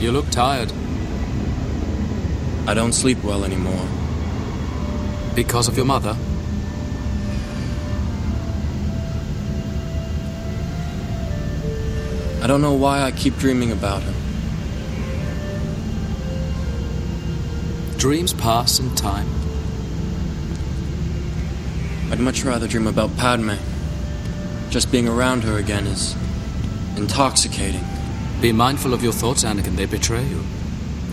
You look tired. I don't sleep well anymore. Because of your mother? I don't know why I keep dreaming about her. Dreams pass in time. I'd much rather dream about Padme. Just being around her again is intoxicating. Be mindful of your thoughts, Anakin. They betray you.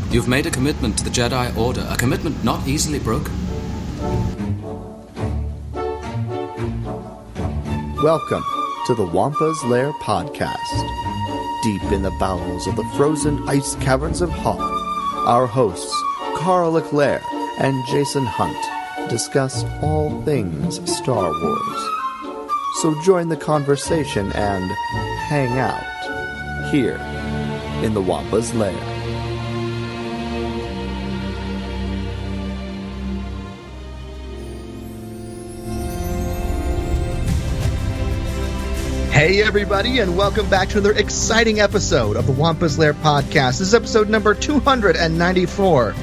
You've made a commitment to the Jedi Order, a commitment not easily broken. Welcome to the Wampa's Lair podcast. Deep in the bowels of the frozen ice caverns of Hoth, our hosts, Carl Leclerc and Jason Hunt, discuss all things Star Wars. So join the conversation and hang out here in the Wampa's Lair. Hey, everybody, and welcome back to another exciting episode of the Wampa's Lair podcast. This is episode number 294.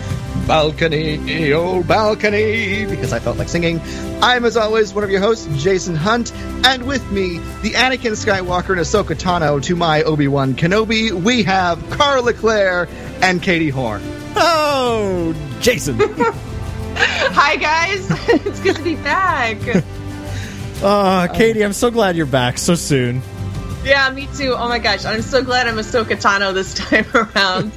Balcony, oh, balcony, because I felt like singing. I'm, as always, one of your hosts, Jason Hunt, and with me, the Anakin Skywalker and Ahsoka Tano to my Obi Wan Kenobi, we have Carl Leclerc and Katie Horn. Oh, Jason. Hi, guys. it's good to be back. Uh, Katie, I'm so glad you're back so soon. Yeah, me too. Oh my gosh, I'm so glad I'm Ahsoka Tano this time around.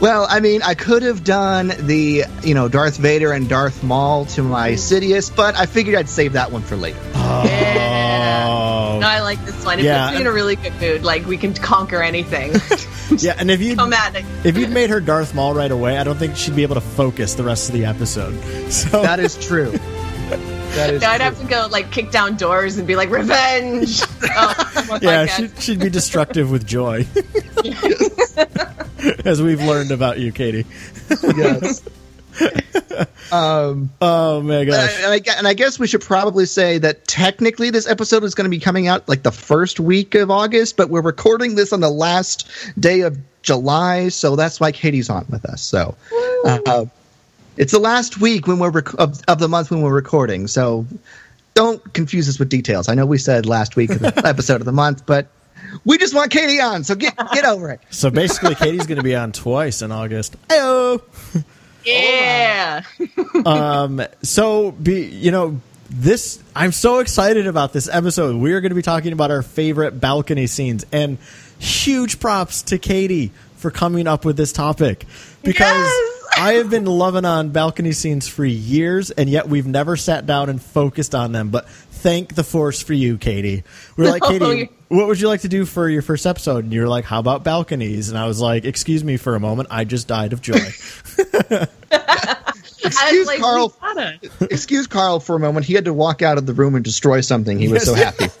Well, I mean, I could have done the, you know, Darth Vader and Darth Maul to my Sidious, but I figured I'd save that one for later. Oh. Yeah. No, I like this one. It Yeah. puts me in a really good mood. Like we can conquer anything. Yeah, and if you Come at it. if you'd made her Darth Maul right away, I don't think she'd be able to focus the rest of the episode. So That is true. That is No, I'd have to go like kick down doors and be like revenge. oh, yeah, podcast. she'd, she'd be destructive with joy, as we've learned about you, Katie. yes. um, Oh my and, gosh! I, and I guess we should probably say that technically this episode is going to be coming out like the first week of August, but we're recording this on the last day of July, so that's why Katie's on with us. So uh, it's the last week when we're rec- of, of the month when we're recording. So don't confuse us with details. I know we said last week of the episode of the month, but we just want Katie on. So get get over it. So basically, Katie's going to be on twice in August. Oh, yeah. um so be you know this i'm so excited about this episode we're going to be talking about our favorite balcony scenes and huge props to katie for coming up with this topic because Yes! i have been loving on balcony scenes for years and yet we've never sat down and focused on them but thank the force for you katie we're like Oh, katie you- what would you like to do for your first episode and you're like how about balconies and i was like excuse me for a moment i just died of joy Excuse like, Carl. Excuse Carl for a moment. He had to walk out of the room and destroy something. He was so happy.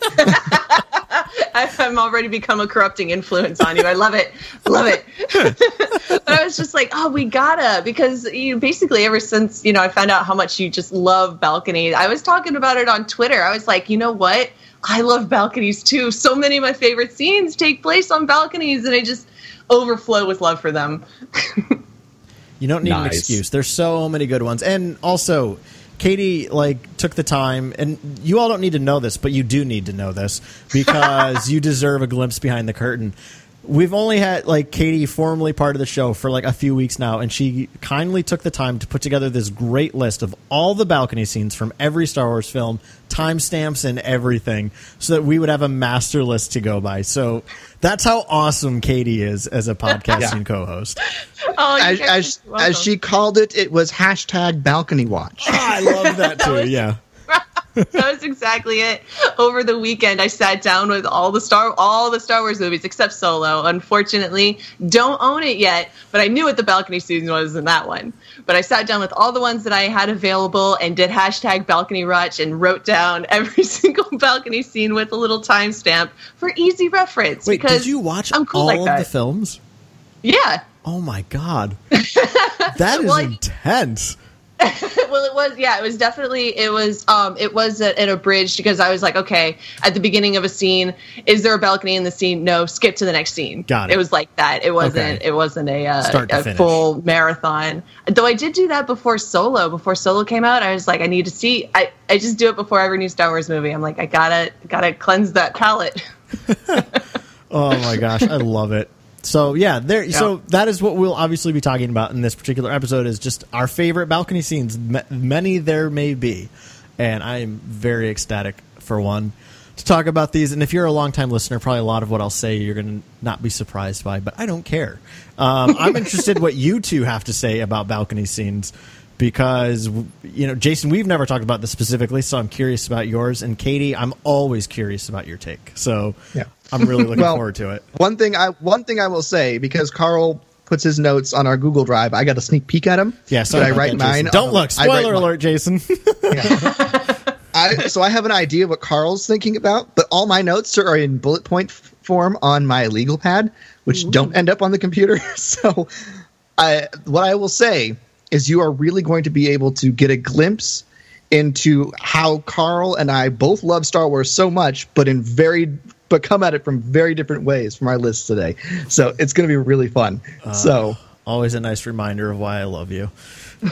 I- I'm already become a corrupting influence on you. I love it, love it. but I was just like, oh, we gotta because you basically ever since you know I found out how much you just love balcony. I was talking about it on Twitter. I was like, you know what? I love balconies too. So many of my favorite scenes take place on balconies, and I just overflow with love for them. You don't need an excuse. There's so many good ones. And also, Katie like took the time and you all don't need to know this, but you do need to know this because you deserve a glimpse behind the curtain. We've only had like Katie formally part of the show for like a few weeks now and she kindly took the time to put together this great list of all the balcony scenes from every Star Wars film, timestamps and everything so that we would have a master list to go by. So that's how awesome Katie is as a podcasting co-host. Oh, as, as, as she called it, it was hashtag balcony watch. Ah, I love that too. Yeah. that was exactly it. Over the weekend, I sat down with all the Star all the Star Wars movies except Solo. Unfortunately, don't own it yet, but I knew what the balcony scene was in that one. But I sat down with all the ones that I had available and did hashtag balcony watch and wrote down every single balcony scene with a little timestamp for easy reference. Wait, because did you watch I'm cool all like of that. the films? Yeah. Oh my god, that is Well, I- intense. well, it was yeah, it was definitely it was um it was a, an abridged because I was like, okay, at the beginning of a scene, is there a balcony in the scene? No, skip to the next scene. Got it. It was like that. It wasn't Okay. it wasn't a uh, a full marathon. Though I did do that before Solo. Before Solo came out, I was like, I need to see. I I just do it before every new Star Wars movie. I'm like, I gotta gotta cleanse that palate. Oh my gosh, I love it. So yeah, there. So that is what we'll obviously be talking about in this particular episode. Is just our favorite balcony scenes. M- many there may be, and I am very ecstatic for one to talk about these. And if you're a longtime listener, probably a lot of what I'll say you're going to not be surprised by. But I don't care. Um, I'm interested what you two have to say about balcony scenes because you know, Jason, we've never talked about this specifically, so I'm curious about yours. And Katie, I'm always curious about your take. So Yeah. I'm really looking Well, forward to it. One thing I one thing I will say because Carl puts his notes on our Google Drive, I got a sneak peek at him. Yeah, so I write that, mine? Jason. Don't Um, look. I write Spoiler mine. alert, Jason. I, so I have an idea what Carl's thinking about, but all my notes are in bullet point f- form on my legal pad, which don't end up on the computer. So, I what I will say is you are really going to be able to get a glimpse into how Carl and I both love Star Wars so much, but in very but come at it from very different ways from our list today. So it's going to be really fun. Uh, so Always a nice reminder of why I love you.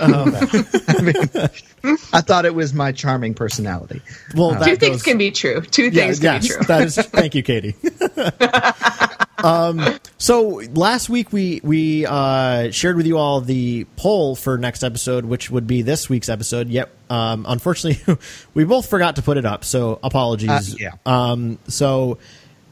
Um, I mean, I thought it was my charming personality. Well, uh, that Two things goes- can be true. Two yeah, things can yes, be true. that is. Thank you, Katie. um, so last week we we uh, shared with you all the poll for next episode, which would be this week's episode. Yep. um, unfortunately, we both forgot to put it up. So apologies. Uh, yeah. Um, so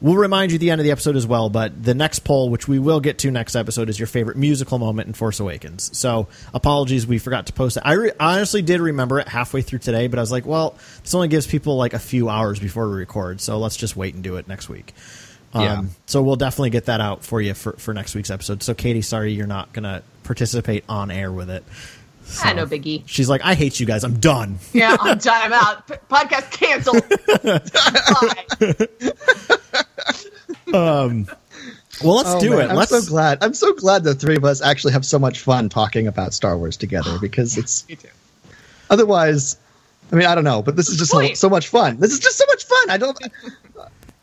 we'll remind you at the end of the episode as well. But the next poll, which we will get to next episode, is your favorite musical moment in Force Awakens. So apologies, we forgot to post it. I re- honestly did remember it halfway through today, but I was like, well, this only gives people like a few hours before we record, so let's just wait and do it next week. Um, Yeah. So we'll definitely get that out for you for, for next week's episode. So Katie, sorry you're not gonna participate on air with it. Ah, no biggie. She's like, I hate you guys. I'm done. Yeah, I'm done. I'm out. Podcast canceled. Bye. Well, let's Oh, do man, it. I'm let's. so glad. I'm so glad the three of us actually have so much fun talking about Star Wars together because it's Me too. otherwise. I mean, I don't know, but this is just so, so much fun. This is just so much fun. I don't.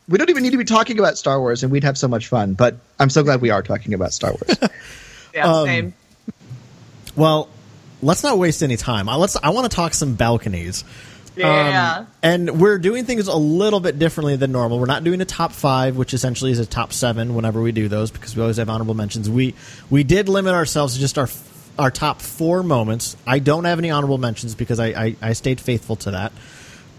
We don't even need to be talking about Star Wars, and we'd have so much fun. But I'm so glad we are talking about Star Wars. Yeah, Um, same. Well, let's not waste any time. I, let's. I want to talk some balconies. Yeah. Um, and we're doing things a little bit differently than normal. We're not doing a top five, which essentially is a top seven whenever we do those, because we always have honorable mentions. We we did limit ourselves to just our our top four moments. I don't have any honorable mentions because I I, I stayed faithful to that.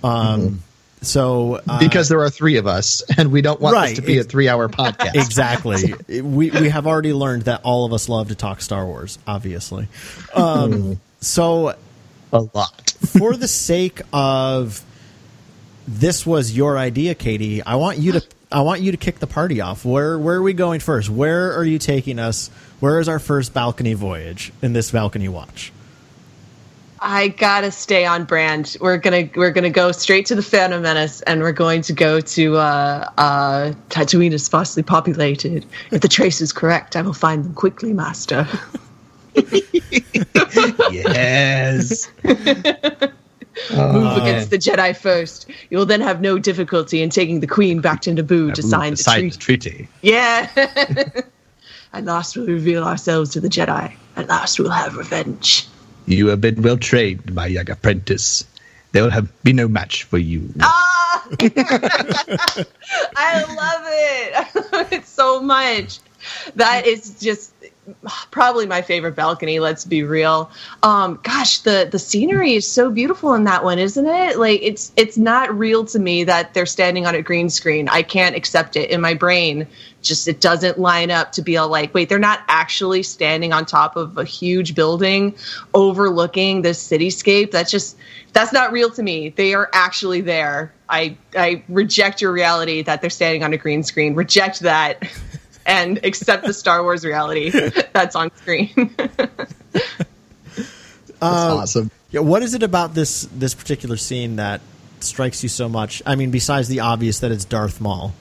Um, so uh, because there are three of us, and we don't want Right. this to be a three-hour podcast. exactly, we we have already learned that all of us love to talk Star Wars, obviously. Um, so A lot. for the sake of this was your idea, Katie. I want you to I want you to kick the party off. Where where are we going first? Where are you taking us? Where is our first balcony voyage in this balcony watch? I gotta stay on brand. We're gonna we're gonna go straight to the Phantom Menace, and we're going to go to uh, uh, Tatooine is sparsely populated. If the trace is correct, I will find them quickly, Master. yes. Move against the Jedi first. You will then have no difficulty in taking the Queen back to Naboo to sign the treaty. treaty. Yeah. At last, we'll reveal ourselves to the Jedi. At last, we'll have revenge. You have been well trained, my young apprentice. There will have be no match for you. Ah! I love it. I love it so much. That is just probably my favorite balcony. Let's be real. Um, gosh, the the scenery is so beautiful in that one, isn't it? Like it's it's not real to me that they're standing on a green screen. I can't accept it in my brain. Just it doesn't line up to be all like, wait, they're not actually standing on top of a huge building overlooking this cityscape. That's just that's not real to me. They are actually there. I I reject your reality that they're standing on a green screen. Reject that and accept the Star Wars reality that's on screen. That's awesome. Yeah, what is it about this this particular scene that strikes you so much? I mean, besides the obvious that it's Darth Maul.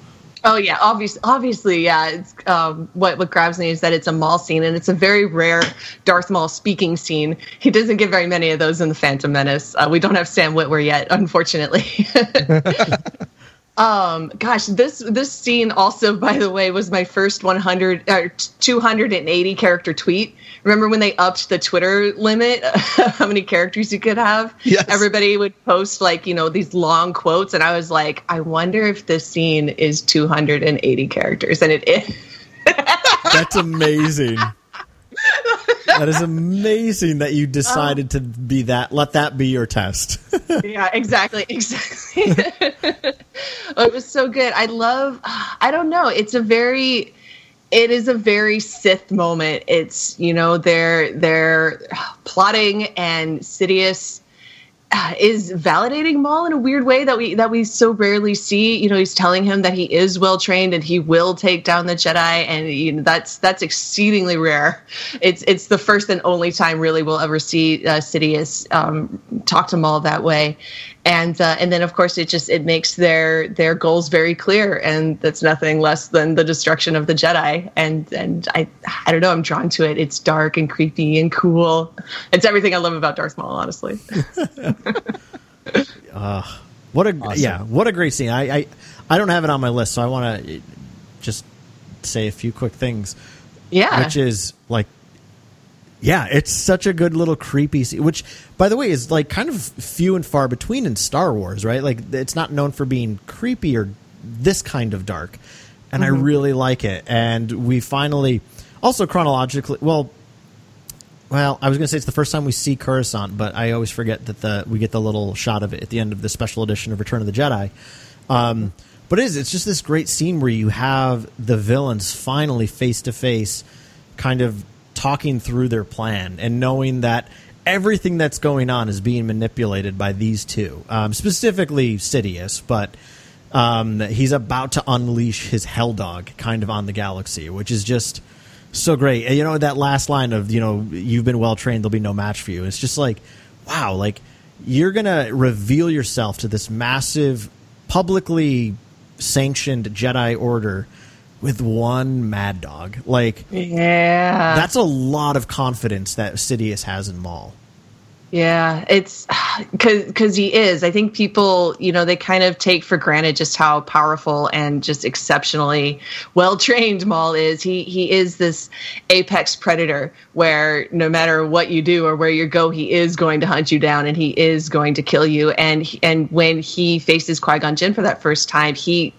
Oh yeah, obviously, obviously, yeah. It's um, what what grabs me is that it's a Maul scene, and it's a very rare Darth Maul speaking scene. He doesn't get very many of those in the Phantom Menace. Uh, we don't have Sam Witwer yet, unfortunately. um, gosh, this this scene also, by the way, was my first 100 or 280 character tweet. Remember when they upped the Twitter limit, how many characters you could have? Yes. Everybody would post like you know these long quotes, and I was like, I wonder if this scene is 280 characters, and it is. That's amazing. that is amazing that you decided to be that. Let that be your test. yeah, exactly, exactly. It was so good. I love. I don't know. It's a very. It is a very Sith moment. It's you know they're they're plotting and Sidious uh, is validating Maul in a weird way that we that we so rarely see. You know, he's telling him that he is well trained and he will take down the Jedi, and you know that's that's exceedingly rare. It's it's the first and only time really we'll ever see uh, Sidious um, talk to Maul that way, and uh, and then of course it just it makes their their goals very clear, and that's nothing less than the destruction of the Jedi. And and I I don't know, I'm drawn to it. It's dark and creepy and cool. It's everything I love about Darth Maul, honestly. What a yeah, what a great scene. I, I I don't have it on my list, so I want to just say a few quick things. Yeah, which is like yeah it's such a good little creepy scene which by the way is like kind of few and far between in star wars right? Like it's not known for being creepy or this kind of dark and i really like it. And we finally also chronologically well well i was going to say it's the first time we see coruscant but i always forget that the we get the little shot of it at the end of the special edition of return of the jedi. Um, but it is it's just this great scene where you have the villains finally face to face kind of talking through their plan and knowing that everything that's going on is being manipulated by these two, um, specifically Sidious, but um, he's about to unleash his hell dog kind of on the galaxy, which is just so great. And, you know that last line of you know you've been well trained, there'll be no match for you. It's just like wow, like you're gonna reveal yourself to this massive, publicly sanctioned Jedi Order with one Mad Dog. Like yeah, that's a lot of confidence that Sidious has in Maul. Yeah, it's because he is. I think people, you know, they kind of take for granted just how powerful and just exceptionally well trained Maul is. He he is this apex predator where no matter what you do or where you go, he is going to hunt you down and he is going to kill you. And and when he faces Qui Gon Jinn for that first time, he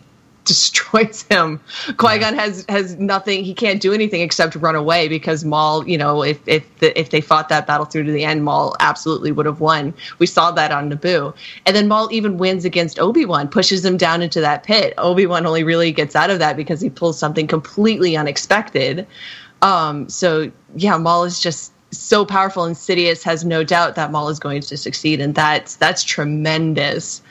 destroys him. Qui Gon has has nothing. He can't do anything except run away because Maul. You know, if if the, if they fought that battle through to the end, Maul absolutely would have won. We saw that on Naboo, and then Maul even wins against Obi Wan, pushes him down into that pit. Obi Wan only really gets out of that because he pulls something completely unexpected. Um, so yeah, Maul is just so powerful, and Sidious has no doubt that Maul is going to succeed, and that's that's tremendous.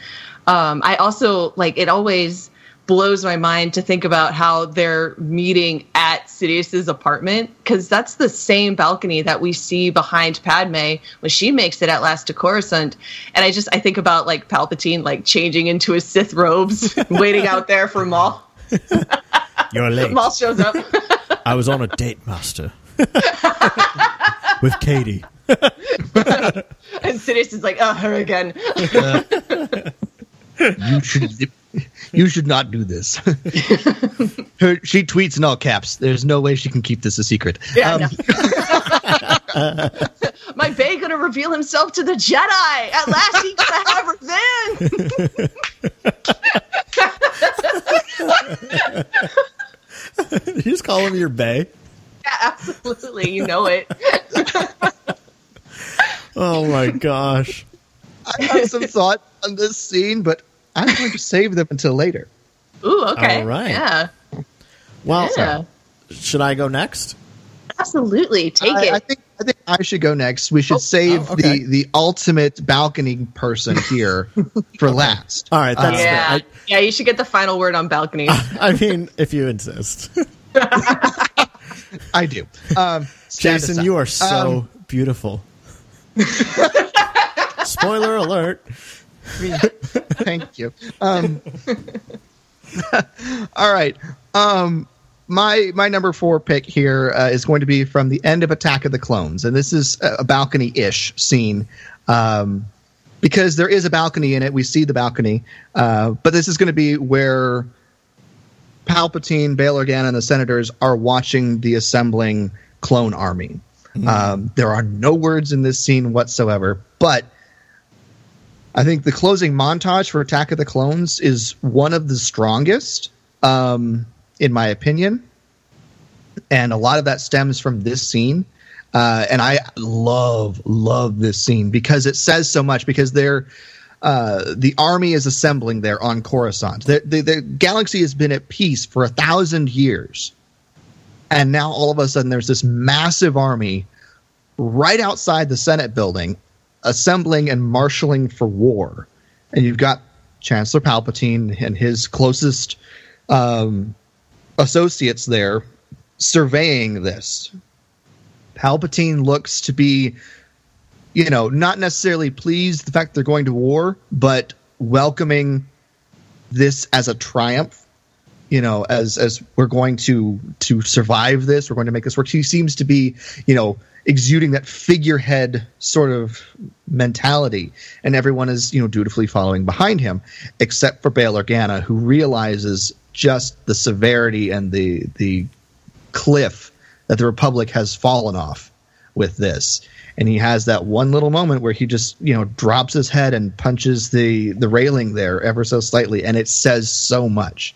Um, I also like it always blows my mind to think about how they're meeting at Sidious's apartment because that's the same balcony that we see behind Padme when she makes it at last to Coruscant. And I just I think about like Palpatine like changing into his Sith robes, waiting out there for Maul. You're late. Maul shows up. I was on a date, Master, with Katie. and Sidious is like, oh, her again. You should you should not do this. Her, she tweets in all caps. There's no way she can keep this a secret. Yeah, Um, know. My Bay gonna reveal himself to the Jedi. At last, he's gonna have revenge. you just call him your bay. Yeah, absolutely, you know it. Oh my gosh. I have some thought on this scene, but I'm going to save them until later. Ooh, okay. All right. Yeah, Well, yeah, should I go next? absolutely. Take I, it. I think I think I should go next. We should Oh, save oh, okay. the the ultimate balcony person here for last. All right, that's yeah, fair. yeah. You should get the final word on balcony. I, I mean, if you insist. I do. Um, Jason, you are so Um, beautiful. Spoiler alert. Thank you. Um, All right. Um, my my number four pick here uh, is going to be from the end of Attack of the Clones, and this is a balcony ish scene. Um, because there is a balcony in it, we see the balcony, uh, but this is going to be where Palpatine, Bail Organa, and the senators are watching the assembling clone army. Um, there are no words in this scene whatsoever, but I think the closing montage for Attack of the Clones is one of the strongest, um, in my opinion. And a lot of that stems from this scene. Uh, and I love, love this scene because it says so much because they're. Uh, the army is assembling there on Coruscant. The, the, the galaxy has been at peace for a thousand years. And now all of a sudden there's this massive army right outside the Senate building assembling and marshaling for war. And you've got Chancellor Palpatine and his closest um, associates there surveying this. Palpatine looks to be, you know, not necessarily pleased the fact they're going to war, but welcoming this as a triumph. You know, as as we're going to to survive this, we're going to make this work. He seems to be, you know, exuding that figurehead sort of mentality, and everyone is you know dutifully following behind him, except for Bail Organa, who realizes just the severity and the the cliff that the Republic has fallen off with this. And he has that one little moment where he just, you know, drops his head and punches the the railing there ever so slightly, and it says so much.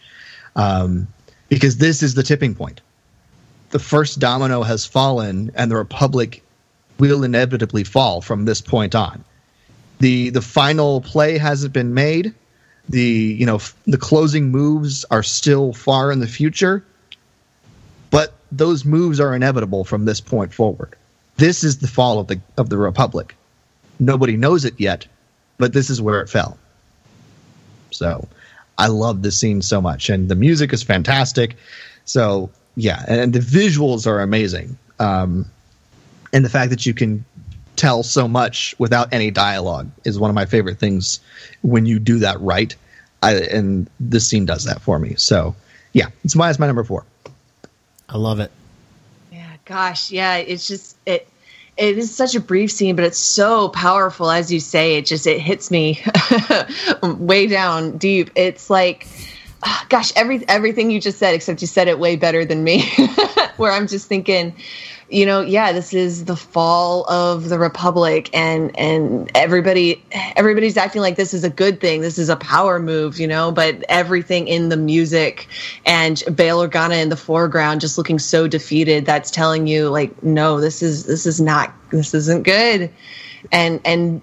Um, because this is the tipping point. The first domino has fallen, and the Republic will inevitably fall from this point on. the The final play hasn't been made. The you know f- the closing moves are still far in the future, but those moves are inevitable from this point forward. This is the fall of the of the Republic. Nobody knows it yet, but this is where it fell. So, I love this scene so much, and the music is fantastic. So, yeah, and the visuals are amazing. Um, and the fact that you can tell so much without any dialogue is one of my favorite things when you do that right. I, and this scene does that for me. So, yeah, it's my it's my number four. I love it. Yeah, gosh, yeah, it's just it it is such a brief scene, but it's so powerful as you say. It just it hits me way down deep. It's like Ah, gosh, every everything you just said except you said it way better than me. Where I'm just thinking, you know, yeah, this is the fall of the republic and and everybody everybody's acting like this is a good thing. This is a power move, you know, but everything in the music and Bail Organa in the foreground just looking so defeated, that's telling you like no, this is this is not this isn't good. And and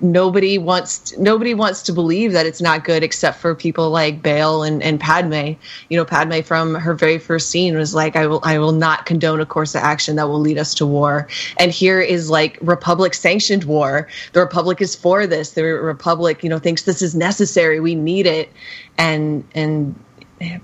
nobody wants nobody wants to believe that it's not good except for people like Bail and, and Padme. You know, Padme from her very first scene was like, I will I will not condone a course of action that will lead us to war. And here is like Republic sanctioned war. The Republic is for this. The Republic, you know, thinks this is necessary. We need it. And and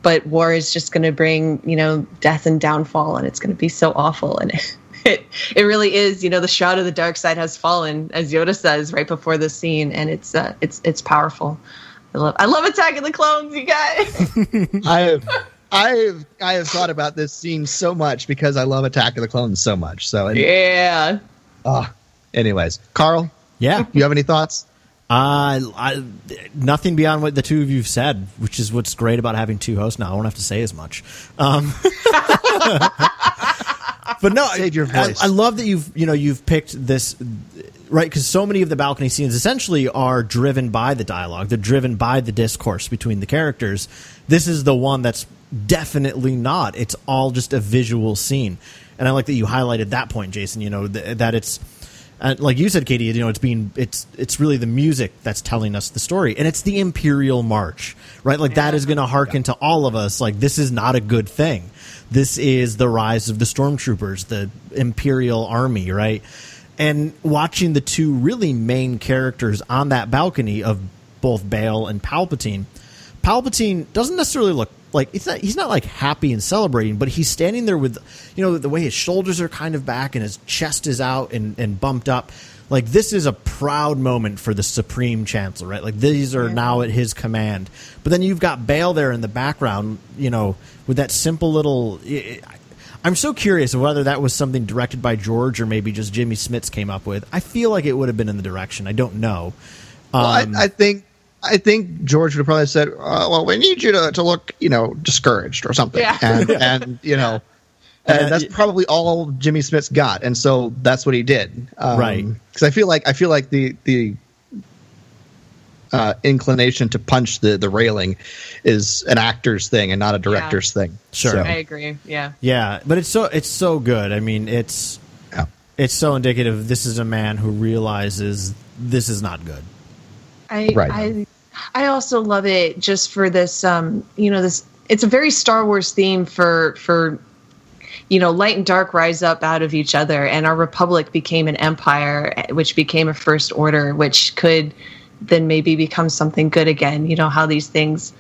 but war is just going to bring you know death and downfall and it's going to be so awful and it it really is you know the shroud of the dark side has fallen as yoda says right before the scene and it's uh, it's it's powerful i love i love attack of the clones you guys I have I have I have thought about this scene so much because I love Attack of the Clones so much. So and, yeah ah, anyways, Carl, Yeah. you have any thoughts? Uh, I, nothing beyond what the two of you've said, which is what's great about having two hosts now. I won't have to say as much. Um, but no, Save your I- voice. I, love that you've you know you've picked this right because so many of the balcony scenes essentially are driven by the dialogue. They're driven by the discourse between the characters. This is the one that's definitely not. It's all just a visual scene, and I like that you highlighted that point, Jason. You know th- that it's uh, like you said, Katie. You know, it's being it's it's really the music that's telling us the story, and it's the Imperial March, right? Like that is going to harken to all of us. Like this is not a good thing. This is the rise of the stormtroopers, the Imperial Army, right? And watching the two really main characters on that balcony of both Bail and Palpatine. Palpatine doesn't necessarily look like not, he's not like happy and celebrating, but he's standing there with you know the way his shoulders are kind of back and his chest is out and, and bumped up, like this is a proud moment for the supreme chancellor, right? Like these are Yeah. now at his command. But then you've got Bail there in the background, you know, with that simple little. i- I- I'm so curious of whether that was something directed by George or maybe just Jimmy Smits came up with. I feel like it would have been in the direction. I don't know. Well, Um, I, I think I think George would have probably said, uh, "Well, we need you to, to look, you know, discouraged or something." Yeah. And, and you know, and Uh, that's y- probably all Jimmy Smits got, and so that's what he did. Um, Right. Because I feel like I feel like the the uh, inclination to punch the the railing is an actor's thing and not a director's thing. Sure. So, I agree. Yeah. Yeah, but it's so it's so good. I mean, it's yeah. it's so indicative. This is a man who realizes this is not good. I Right. I I also love it just for this um you know this it's a very Star Wars theme for for you know light and dark rise up out of each other and our republic became an empire which became a first order which could then maybe become something good again. You know how these things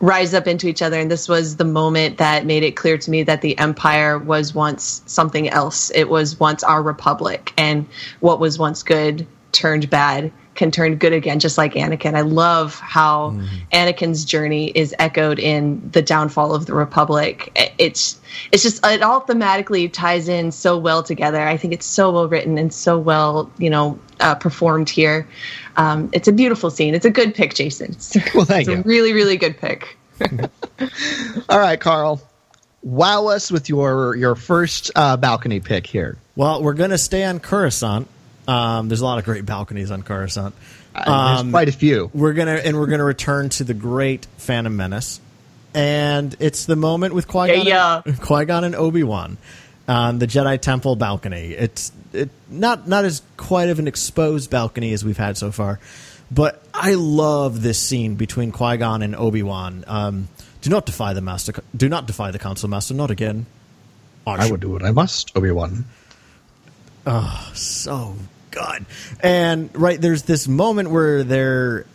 rise up into each other. And this was the moment that made it clear to me that the empire was once something else. It was once our republic and what was once good turned bad can turn good again just like anakin i love how anakin's journey is echoed in the downfall of the republic it's it's just it all thematically ties in so well together i think it's so well written and so well you know uh, performed here um, it's a beautiful scene it's a good pick jason it's, Well, thank it's you. a really really good pick All right, Carl. Wow us with your your first uh, balcony pick here. Well, we're going to stay on Coruscant. Um, there's a lot of great balconies on Coruscant. Uh, There's quite a few. We're gonna and we're gonna return to the great Phantom Menace, and it's the moment with Qui Gon, Yeah, and, Qui Gon and Obi Wan on the Jedi Temple balcony. It's it not not as quite of an exposed balcony as we've had so far, but I love this scene between Qui Gon and Obi Wan. Um, do not defy the master. Do not defy the Council Master. Not again. I would do what I must, Obi Wan. So good. And right there's this moment where they're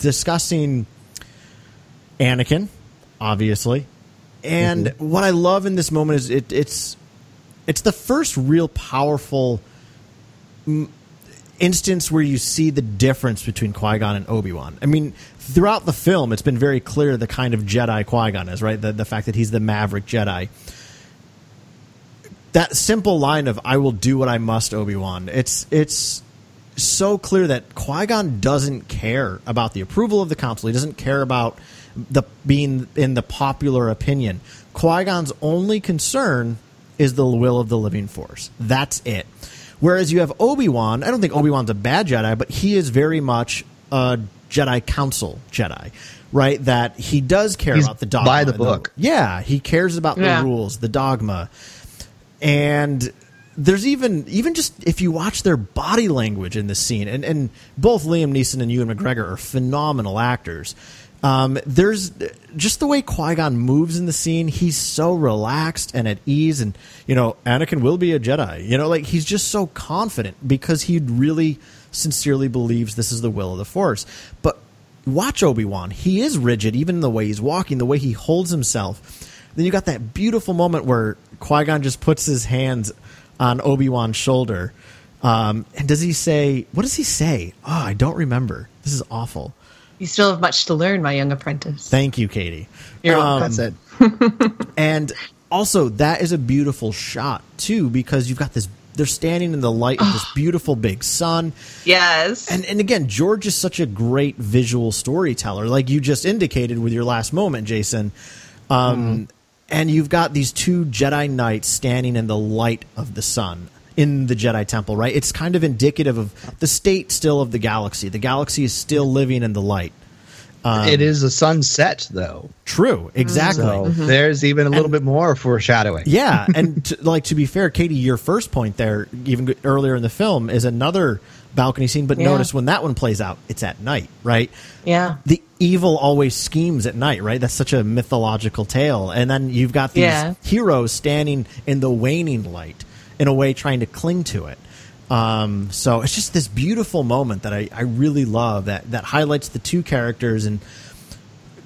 discussing Anakin, obviously. And what I love in this moment is it, it's it's the first real powerful mm, instance where you see the difference between Qui Gon and Obi Wan. I mean, throughout the film, it's been very clear the kind of Jedi Qui Gon is, right? The the fact that he's the Maverick Jedi that simple line of "I will do what I must," Obi Wan. It's it's so clear that Qui Gon doesn't care about the approval of the council. He doesn't care about the being in the popular opinion. Qui Gon's only concern is the will of the living force. That's it. Whereas you have Obi Wan. I don't think Obi Wan's a bad Jedi, but he is very much a Jedi Council Jedi. Right, that he does care He's about the dogma. by the and book. yeah, he cares about Yeah. the rules, the dogma and there's even even just if you watch their body language in this scene, and, and both Liam Neeson and Ewan McGregor are phenomenal actors. Um, there's just the way Qui Gon moves in the scene. He's so relaxed and at ease, and you know Anakin will be a Jedi. You know, like he's just so confident because he really sincerely believes this is the will of the Force. But watch Obi Wan; he is rigid, even in the way he's walking, the way he holds himself. Then you got that beautiful moment where Qui Gon just puts his hands on Obi Wan's shoulder. Um, and does he say, what does he say? Oh, I don't remember. This is awful. you still have much to learn my young apprentice Thank you, Katie. You're Um, That's it. And also, that is a beautiful shot, too, because you've got this, they're standing in the light of this beautiful big sun. yes And and again, George is such a great visual storyteller, like you just indicated with your last moment, Jason. Um, And you've got these two Jedi Knights standing in the light of the sun in the Jedi Temple, right? It's kind of indicative of the state still of the galaxy. The galaxy is still living in the light. Um, it is a sunset, though. True, exactly. So there's even a little bit more foreshadowing. Yeah, and to, like to be fair, Katie, your first point there, even earlier in the film, is another balcony scene. But Yeah. notice when that one plays out, it's at night, right? yeah the evil always schemes at night, right? That's such a mythological tale. And then you've got these Yeah. heroes standing in the waning light, in a way trying to cling to it. Um, so it's just this beautiful moment that I, I really love that, that highlights the two characters. And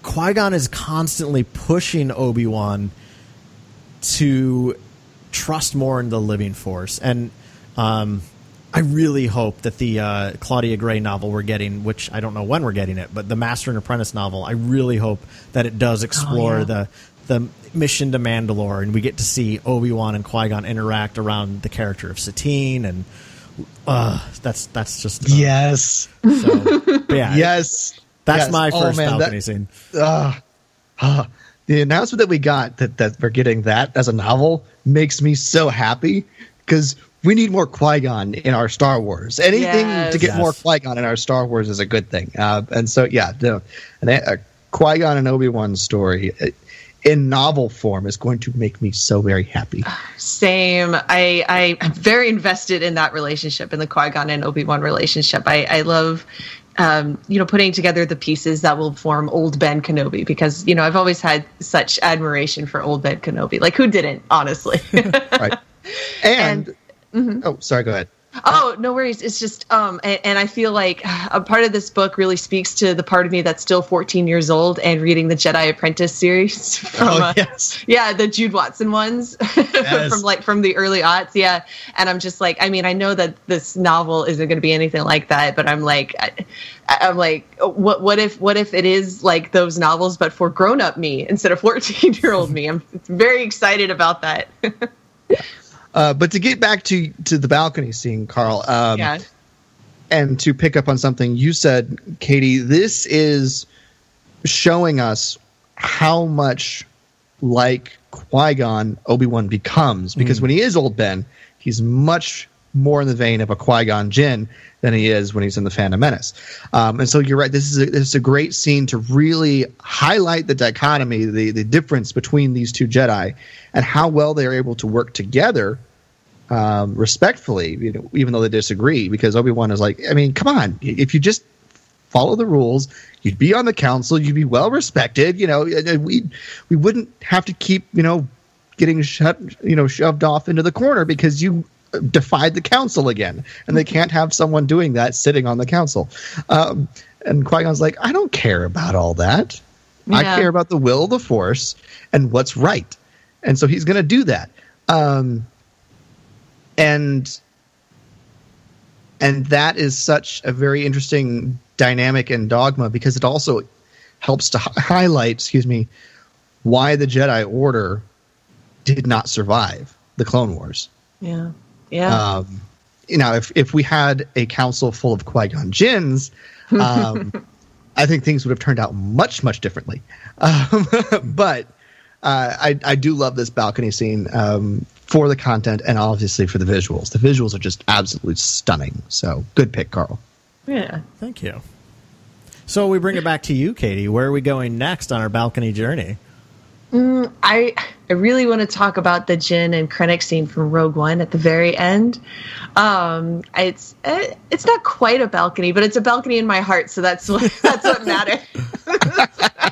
Qui Gon is constantly pushing Obi Wan to trust more in the living force. And um, I really hope that the uh, Claudia Gray novel we're getting, which I don't know when we're getting it, but the Master and Apprentice novel, I really hope that it does explore Oh, yeah. the the mission to Mandalore, and we get to see Obi Wan and Qui Gon interact around the character of Satine, and uh, that's that's just uh, Yes. So, yeah, Yes. that's Yes. my Oh, first man, that- scene. uh, uh, the announcement that we got that, that we're getting that as a novel makes me so happy because we need more Qui Gon in our Star Wars. Anything Yes. to get Yes. more Qui Gon in our Star Wars is a good thing. Uh, and so, yeah, the, a Qui Gon and Obi Wan story uh, in novel form is going to make me so very happy. Same. I I am very invested in that relationship, in the Qui Gon and Obi Wan relationship. I I love. Um, you know, putting together the pieces that will form old Ben Kenobi because you know I've always had such admiration for old Ben Kenobi. Like who didn't, honestly? right. And, oh, sorry, go ahead. Oh, no worries. It's just, um, and, and I feel like a part of this book really speaks to the part of me that's still 14 years old and reading the Jedi Apprentice series from, Oh, uh, yes. yeah, the Jude Watson ones from like from the early aughts. Yeah. And I'm just like, I mean, I know that this novel isn't going to be anything like that, but I'm like, I, I'm like, what, what if, what if it is like those novels, but for grown up me instead of 14 year old me? I'm very excited about that. Uh, but to get back to, to the balcony scene, Carl, um, yeah. and to pick up on something you said, Katie, this is showing us how much like Qui Gon Obi Wan becomes because when he is old Ben, he's much more in the vein of a Qui Gon Jinn than he is when he's in the Phantom Menace. Um, and so you're right. This is a, this is a great scene to really highlight the dichotomy, the the difference between these two Jedi, and how well they are able to work together um, respectfully, you know, even though they disagree. Because Obi Wan is like, I mean, come on, if you just follow the rules, you'd be on the council, you'd be well respected. You know, we we wouldn't have to keep you know getting shut, you know, shoved off into the corner because you defied the council again, and they can't have someone doing that sitting on the council. Um, and Qui Gon's like, I don't care about all that. I care about the will of the Force and what's right, and so he's going to do that. Um, and and that is such a very interesting dynamic and dogma because it also helps to hi- highlight, excuse me, why the Jedi Order did not survive the Clone Wars. Yeah. Yeah. Um, you know, if if we had a council full of Qui Gon Jinns, um, I think things would have turned out much much differently. Um, but uh, I I do love this balcony scene um, for the content and obviously for the visuals. The visuals are just absolutely stunning. So good pick, Carl. yeah. Thank you. So we bring it back to you, Katie. Where are we going next on our balcony journey? I I really want to talk about the Jyn and Krennic scene from Rogue One at the very end. Um, it's eh, it's not quite a balcony, but it's a balcony in my heart, so that's what that's what matters.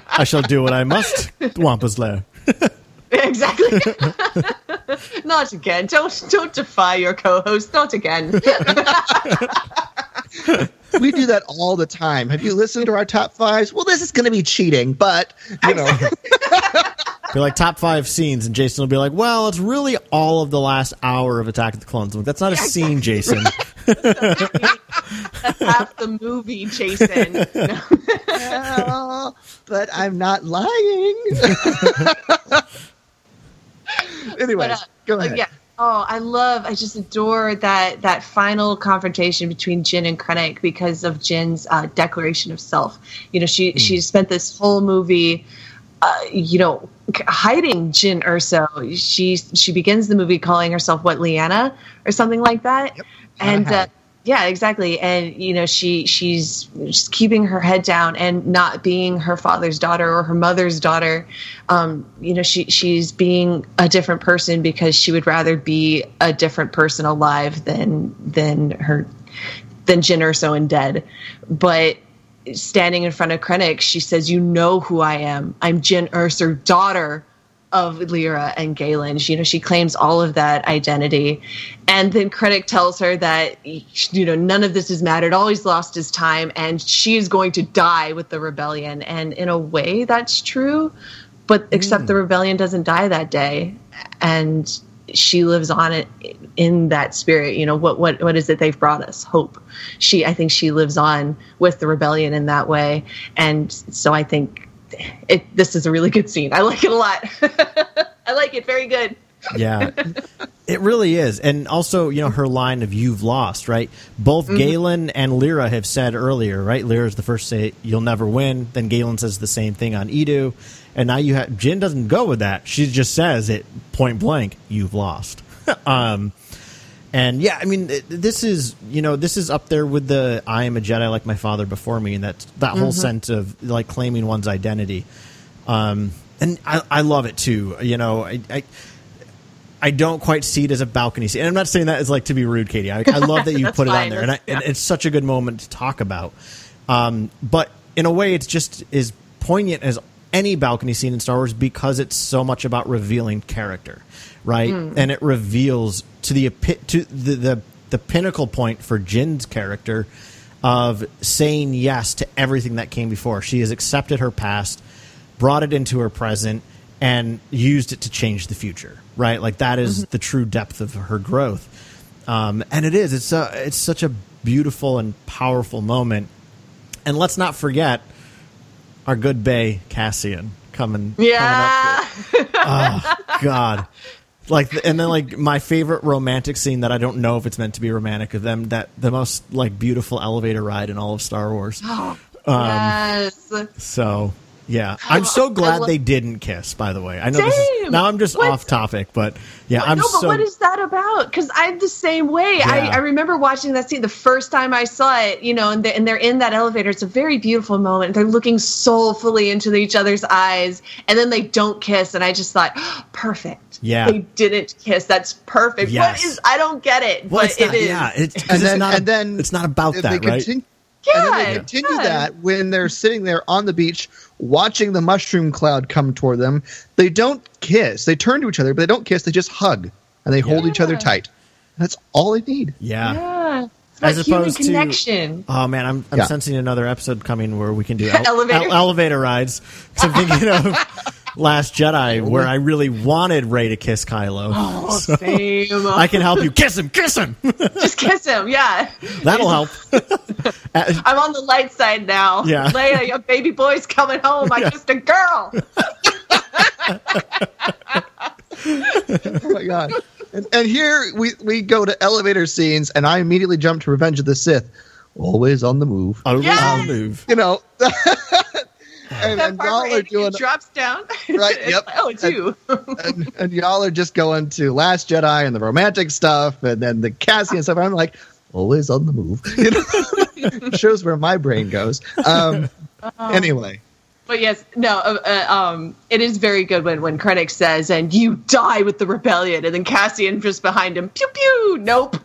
I shall do what I must, Wampa's lair. exactly. not again. Don't don't defy your co-host. Not again. We do that all the time. Have you listened to our top fives? Well, this is going to be cheating, but you know, Be like top five scenes, and Jason will be like, "Well, it's really all of the last hour of Attack of the Clones." Like, That's not a scene, Jason. That's half the movie, Jason. "Oh, but I'm not lying. Anyways, But, uh, go uh, ahead. yeah. Oh, I love. I just adore that that final confrontation between Jyn and Krennic because of Jyn's uh, declaration of self. You know, she she spent this whole movie, uh, you know, hiding Jyn Erso. She she begins the movie calling herself what Liana or something like that, and. Uh-huh. Uh, yeah, exactly. And you know, she she's just keeping her head down and not being her father's daughter or her mother's daughter. Um, you know, she she's being a different person because she would rather be a different person alive than than her than Jyn Erso and dead. But standing in front of Krennic, she says, "You know who I am. I'm Jyn Erso, daughter of Lyra and Galen." She, you know, she claims all of that identity, and then Krennic tells her that you know none of this has mattered. All he's lost is time, and she is going to die with the rebellion. And in a way, that's true, but except the hmm. rebellion doesn't die that day, and she lives on it in that spirit. You know what what what is it they've brought us? Hope. She I think she lives on with the rebellion in that way, and so I think it. This is a really good scene. I like it a lot. I like it very good. yeah it really is and also you know her line of you've lost right both Mm-hmm. galen and lyra have said earlier right lyra's the first to say you'll never win then galen says the same thing on eadu and now you have jyn doesn't go with that. She just says it point blank you've lost. Um and yeah i mean th- this is you know this is up there with the i am a jedi like my father before me and that that whole sense of like claiming one's identity. Um and i i love it too. You know i, I I don't quite see it as a balcony scene. And I'm not saying that as like to be rude, Katie. I, I love that you put it on there, and, I, That's- and it's such a good moment to talk about. Um, but in a way, it's just as poignant as any balcony scene in Star Wars because it's so much about revealing character, right? And it reveals to the to the, the the pinnacle point for Jyn's character of saying yes to everything that came before. She has accepted her past, brought it into her present, and used it to change the future. Right, like that is the true depth of her growth, um, and it is. It's a, it's such a beautiful and powerful moment. And let's not forget our good Bay Cassian coming. Yeah. coming up. Oh, God, like, and then like my favorite romantic scene that I don't know if it's meant to be romantic of them that the most like beautiful elevator ride in all of Star Wars. Um, yes. So yeah, I'm so glad love- they didn't kiss. By the way, I know this is now I'm just What? off topic, but yeah, I'm no, but so what is that about? Because I'm the same way. I, Yeah. I remember watching that scene the first time I saw it, you know, and, they, and they're in that elevator. It's a very beautiful moment. They're looking soulfully into each other's eyes, and then they don't kiss. And I just thought, perfect. Yeah. They didn't kiss. That's perfect. Yes. What is, I don't get it, well, but it's not, it is. yeah, it's, 'cause and it's not, and then it's not about they that, right? Continue- and then they Yeah, continue yeah. that when they're sitting there on the beach watching the mushroom cloud come toward them. They don't kiss. They turn to each other, but they don't kiss. They just hug and they hold each other Yeah. tight. That's all they need. Yeah. Yeah. As human opposed to- connection. Oh man, I'm I'm Yeah. sensing another episode coming where we can do ele- Elevator. ele- elevator rides. 'Cause I'm thinking of Last Jedi, where I really wanted Rey to kiss Kylo. Oh, same. I can help you. Kiss him, kiss him. just kiss him. Yeah. That'll help. I'm on the light side now. Yeah. Leia, your baby boy's coming home. I kissed a girl. Oh my god! And, and here we we go to elevator scenes, and I immediately jump to Revenge of the Sith. Always on the move. Always Yes! on the move. You know. And, and y'all are doing drops down. Right, yep. like, oh, it's you. and, and y'all are just going to Last Jedi and the romantic stuff, and then the Cassian stuff. I'm like, always on the move. You know, shows where my brain goes. Um, Oh. Anyway, but yes, no. Uh, uh, um, it is very good when when Krennic says, "And you die with the rebellion," and then Cassian just behind him, pew pew. Nope,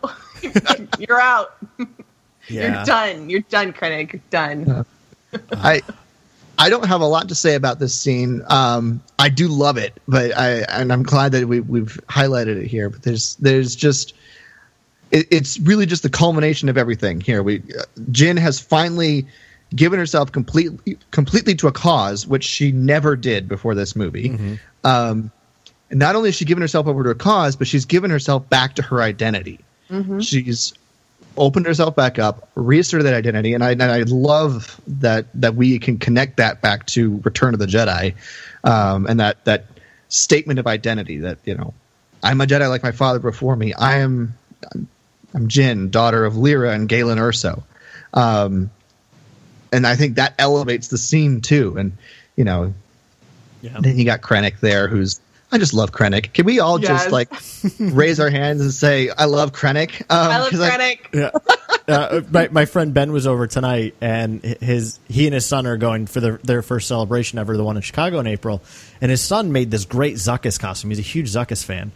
you're out. Yeah. You're done. You're done, Krennic. You're done. I I don't have a lot to say about this scene. Um, I do love it, but I and I'm glad that we, we've highlighted it here. But there's there's just it, it's really just the culmination of everything here. We uh, Jyn has finally given herself completely completely to a cause which she never did before this movie. Um, not only has she given herself over to a cause, but she's given herself back to her identity. She's opened herself back up, reasserted that identity, and I and I love that that we can connect that back to Return of the Jedi, um, and that that statement of identity that you know, I'm a Jedi like my father before me. I am I'm, I'm Jyn, daughter of Lyra and Galen Erso, um, and I think that elevates the scene too. And you know, Yeah. then you got Krennic there, who's I just love Krennic. Can we all just like raise our hands and say I love Krennic? Um, I love 'cause Krennic. Yeah. Uh, my my friend Ben was over tonight, and his he and his son are going for their their first celebration ever, the one in Chicago in April. And his son made this great Zuckuss costume. He's a huge Zuckuss fan.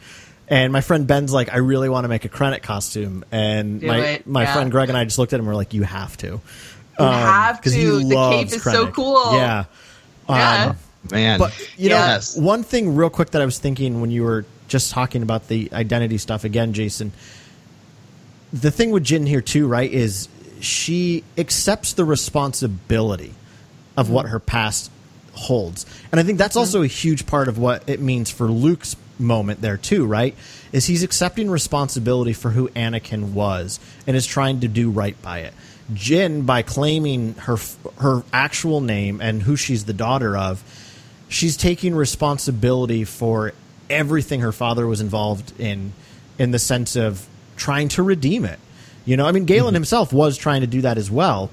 And my friend Ben's like, I really want to make a Krennic costume. And Do my it, my yeah. friend Greg and I just looked at him. and We're like, you have to. You have to. The loves cape is so cool. Yeah. Yeah. Man. but you know, Yes. one thing real quick that I was thinking when you were just talking about the identity stuff again, Jason. The thing with Jyn here too, right, is she accepts the responsibility of what her past holds, and I think that's mm-hmm. also a huge part of what it means for Luke's moment there too, right? Is he's accepting responsibility for who Anakin was and is trying to do right by it. Jyn, by claiming her her actual name and who she's the daughter of, she's taking responsibility for everything her father was involved in, in the sense of trying to redeem it. You know, I mean, Galen himself was trying to do that as well,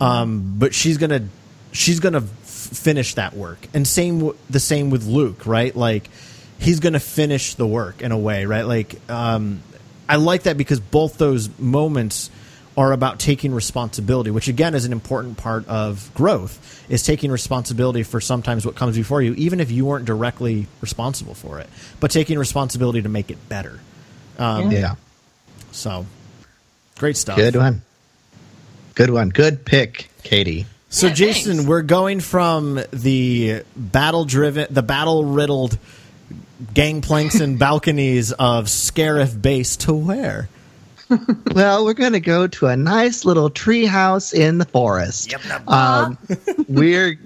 um, but she's gonna she's gonna f- finish that work, and same w- the same with Luke, right? Like he's gonna finish the work in a way, right? Like um, I like that because both those moments are about taking responsibility, which again is an important part of growth, is taking responsibility for sometimes what comes before you, even if you weren't directly responsible for it, but taking responsibility to make it better. Um, Yeah. So great stuff. Good one. Good one. Good pick, Katie. So Yeah, Jason, thanks. we're going from the battle driven, the battle riddled gangplanks and balconies of Scarif Base to where? Well, we're going to go to a nice little tree house in the forest. Um, we're,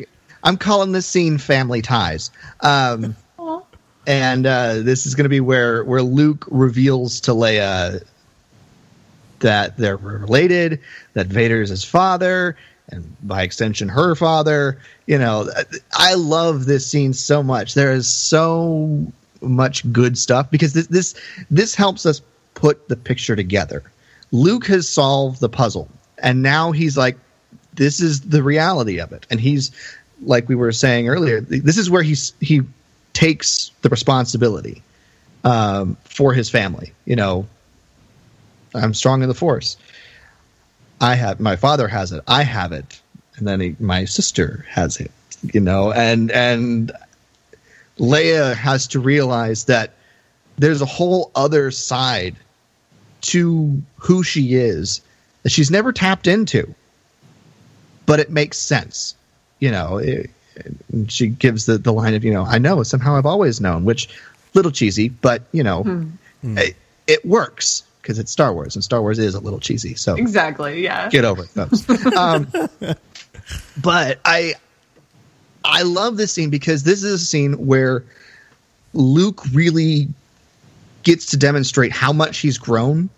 I'm calling this scene "Family Ties," um, and uh, this is going to be where where Luke reveals to Leia that they're related, that Vader's his father, and by extension, her father. You know, I love this scene so much. There is so much good stuff because this this this helps us put the picture together. Luke has solved the puzzle, and now he's like, this is the reality of it, and he's like we were saying earlier. This is where he's he takes the responsibility um, for his family. You know, I'm strong in the force. I have my father has it. I have it, and then he, my sister has it. You know, and and Leia has to realize that there's a whole other side to who she is that she's never tapped into, but it makes sense. You know, it, and she gives the, the line of, you know, I know somehow I've always known, which little cheesy, but you know, it, it works because it's Star Wars and Star Wars is a little cheesy. So Exactly. Yeah. get over it, folks. um, but I, I love this scene because this is a scene where Luke really gets to demonstrate how much he's grown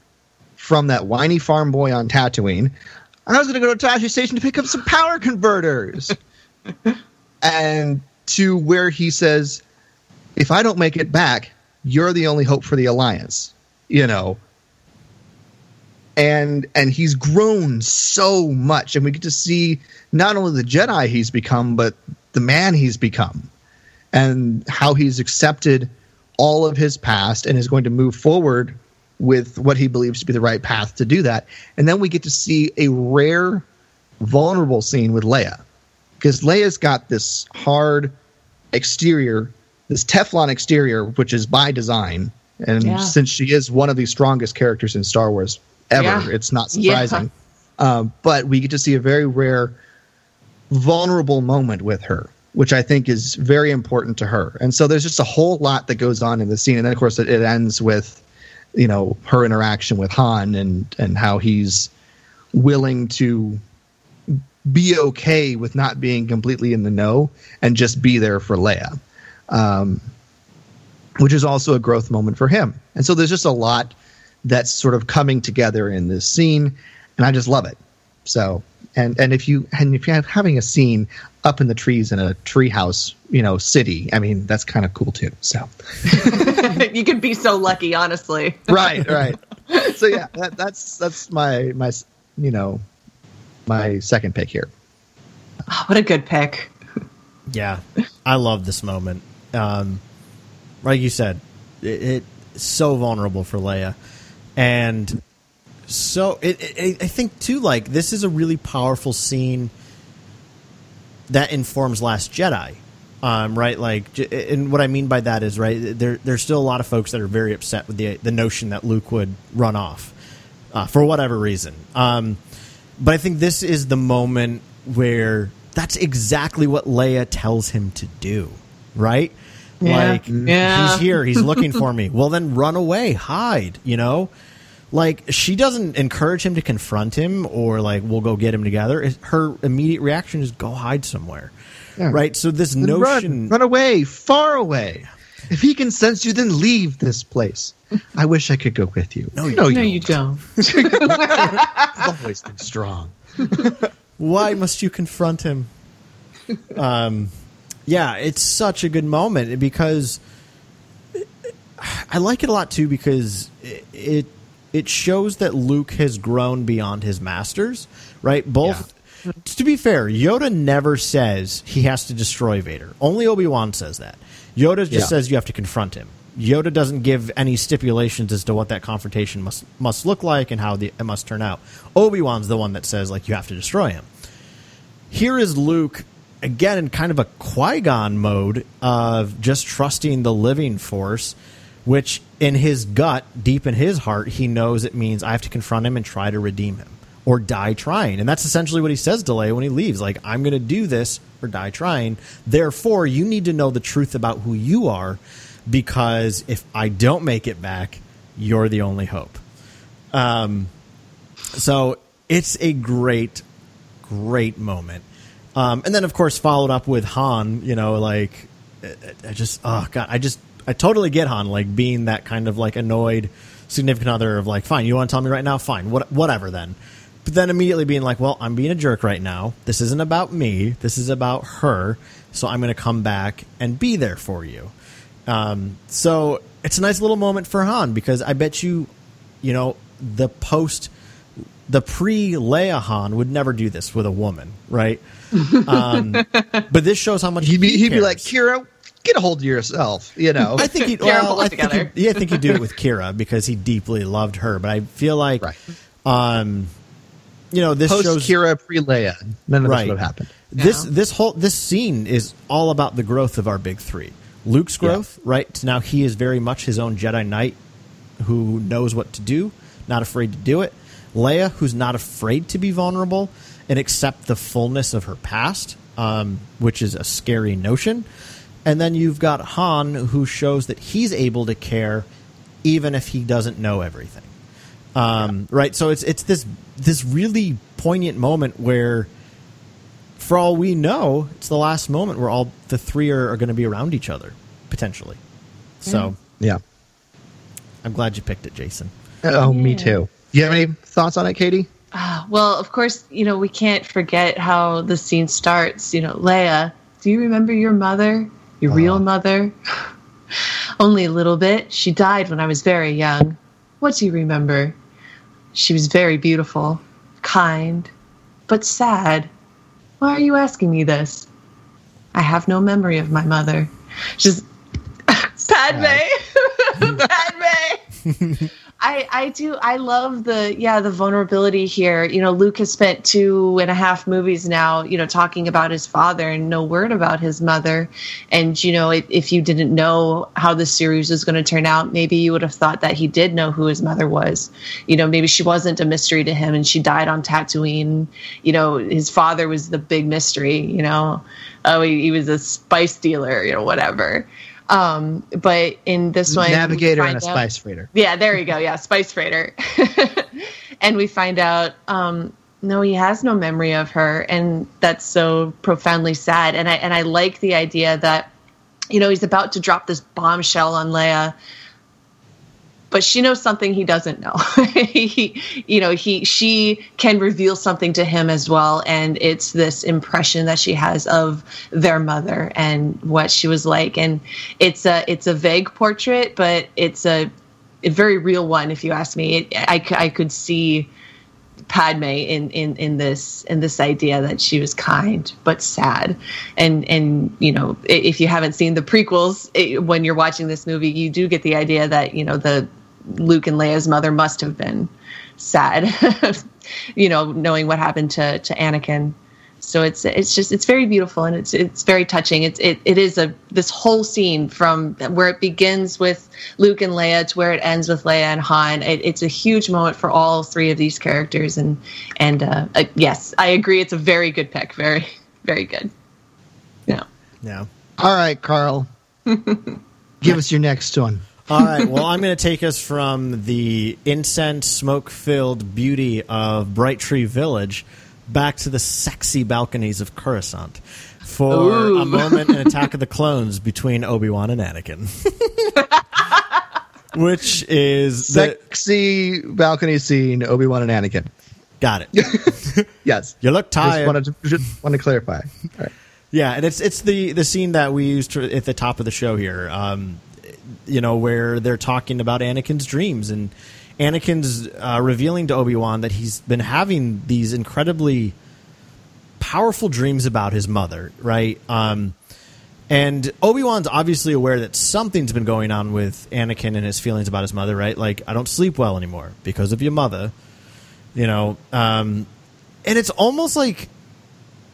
from that whiny farm boy on Tatooine. I was going to go to Tosche Station to pick up some power converters, and to where he says, "If I don't make it back, you're the only hope for the Alliance." You know, and and he's grown so much and we get to see not only the jedi he's become but the man he's become and how he's accepted all of his past and is going to move forward with what he believes to be the right path to do that and then we get to see a rare vulnerable scene with leia because leia's got this hard exterior this teflon exterior which is by design and Yeah. since she is one of the strongest characters in star wars ever Yeah. it's not Yeah. surprising um, but we get to see a very rare vulnerable moment with her which i think is very important to her. And so there's just a whole lot that goes on in the scene. And then of course it, it ends with you know her interaction with han and and how he's willing to be okay with not being completely in the know and just be there for leia um, which is also a growth moment for him. And so there's just a lot that's sort of coming together in this scene and i just love it. So and and if you and if you're having a scene up in the trees in a treehouse you know city i mean that's kind of cool too so you could be so lucky, honestly. right right so yeah that, that's that's my my you know my second pick here Oh, what a good pick. Yeah, I love this moment. Um, like you said, it, it's so vulnerable for Leia, and so it, it, I think too. Like this is a really powerful scene that informs Last Jedi. Um, right, like, and what I mean by that is, right, there, there's still a lot of folks that are very upset with the the notion that Luke would run off uh, for whatever reason. Um, but I think this is the moment where that's exactly what Leia tells him to do, right? Yeah. Like Yeah. he's here, he's looking for me. Well, then run away, hide, you know? Like she doesn't encourage him to confront him or like we'll go get him together. Her immediate reaction is go hide somewhere. Yeah. Right? So this Then notion run, run away far away If he can sense you, then leave this place. I wish I could go with you. No, no, No, you don't. I've always been strong. Why must you confront him? Um, yeah, it's such a good moment because I like it a lot too because it it, it shows that Luke has grown beyond his masters, right? Both. To be fair, Yoda never says he has to destroy Vader. Only Obi Wan says that. Yoda just Yeah. says you have to confront him. Yoda doesn't give any stipulations as to what that confrontation must must look like and how the, it must turn out. Obi Wan's the one that says like you have to destroy him. Here is Luke again in kind of a Qui Gon mode of just trusting the living force, which in his gut, deep in his heart, he knows it means I have to confront him and try to redeem him or die trying. And that's essentially what he says to Leia when he leaves. Like, I'm going to do this or die trying. Therefore, you need to know the truth about who you are because if I don't make it back, you're the only hope. Um, so it's a great, great moment. Um, and then, of course, followed up with Han. You know, like I- I just, oh god, I just, I totally get Han, like being that kind of like annoyed significant other of like, fine, you want to tell me right now, fine, what, whatever then. But then immediately being like, well, I'm being a jerk right now. This isn't about me. This is about her. So I'm going to come back and be there for you. Um, so it's a nice little moment for Han because I bet you, you know, the post, the pre Leia Han would never do this with a woman, right? Um, but this shows how much He'd be, he he'd be like, cares. Qi'ra, get a hold of yourself. You know, I think he'd, well, I think he'd, yeah, I think he'd do it with Qi'ra because he deeply loved her. But I feel like, Right. um, you know, this post shows Qi'ra, pre Leia, none of right. this would have happened. This Yeah. this whole this scene is all about the growth of our big three. Luke's growth, right? Now he is very much his own Jedi Knight who knows what to do, not afraid to do it. Leia, who's not afraid to be vulnerable and accept the fullness of her past, um, which is a scary notion. And then you've got Han, who shows that he's able to care even if he doesn't know everything. Um, Right? So it's it's this this really poignant moment where for all we know, it's the last moment where all the three are, are going to be around each other potentially. So Yeah. I'm glad you picked it, Jason. Oh, me too. You have any thoughts on it, Katie? Ah, well, of course, you know, we can't forget how the scene starts. You know, Leia, do you remember your mother? Your real uh-huh. mother? Only a little bit. She died when I was very young. What do you remember? She was very beautiful, kind, but sad. Why are you asking me this? I have no memory of my mother. She's Padme. Padme. I, I do I love the yeah the vulnerability here. You know, Luke has spent two and a half movies now, you know, talking about his father and no word about his mother. And you know, if, if you didn't know how the series was going to turn out, maybe you would have thought that he did know who his mother was. You know, maybe she wasn't a mystery to him and she died on Tatooine. You know, his father was the big mystery. You know, oh he, he was a spice dealer. You know, whatever. Um, but in this one, Navigator and a out- spice freighter. yeah, there you go. Yeah, Spice Freighter. and we find out um, no, he has no memory of her, and that's so profoundly sad. And I and I like the idea that you know he's about to drop this bombshell on Leia, but she knows something he doesn't know. he, you know, he she can reveal something to him as well, and it's this impression that she has of their mother and what she was like, and it's a it's a vague portrait, but it's a, a very real one. If you ask me, it, I I could see Padme in, in, in this in this idea that she was kind but sad, and and you know if you haven't seen the prequels it, when you're watching this movie, you do get the idea that you know the Luke and Leia's mother must have been sad, you know, knowing what happened to to Anakin. So it's it's just it's very beautiful and it's it's very touching. It's it, it is a this whole scene from where it begins with Luke and Leia to where it ends with Leia and Han. It, it's a huge moment for all three of these characters and and uh, uh, yes, I agree. It's a very good pick. Very very good. Yeah. Yeah. All right, Carl. Give us your next one. All right. Well, I'm going to take us from the incense smoke filled beauty of Bright Tree Village back to the sexy balconies of Coruscant. for Ooh. a moment in Attack of the Clones between Obi Wan and Anakin, which is the, Sexy balcony scene, Obi Wan and Anakin. got it. Yes. You look Just tired. wanted to, just want to clarify. All right. Yeah, and it's it's the the scene that we used to, at the top of the show here. Um, you know, where they're talking about Anakin's dreams and Anakin's uh, revealing to Obi Wan that he's been having these incredibly powerful dreams about his mother, right? Um, and Obi Wan's obviously aware that something's been going on with Anakin and his feelings about his mother, right? Like, I don't sleep well anymore because of your mother, you know. Um, and it's almost like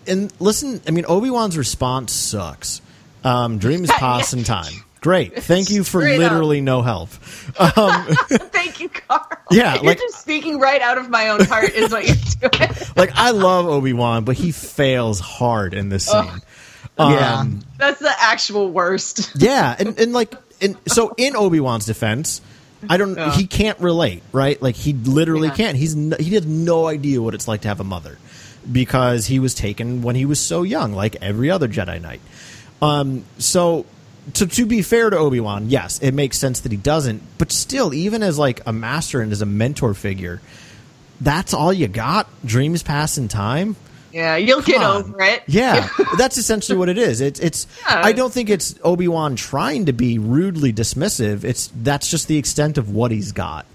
and listen, I mean, Obi Wan's response sucks. Um, dreams pass in time. Great, thank you for Straight up. literally no help. Thank you, Carl. Yeah, you're like- just speaking right out of my own heart is what you're doing. Like I love Obi Wan, but he fails hard in this scene. Yeah. Um, That's the actual worst. yeah, and, and like, and so in Obi Wan's defense, I don't. Yeah. He can't relate, right? Like he literally Yeah. can't. He's n- he has no idea what it's like to have a mother because he was taken when he was so young, like every other Jedi Knight. Um, so to to be fair to Obi Wan, yes, it makes sense that he doesn't. But still, even as like a master and as a mentor figure, that's all you got. Dreams pass in time. Yeah, you'll get on. over it. Yeah, that's essentially what it is. It's it's. Yeah. I don't think it's Obi Wan trying to be rudely dismissive. It's that's just the extent of what he's got.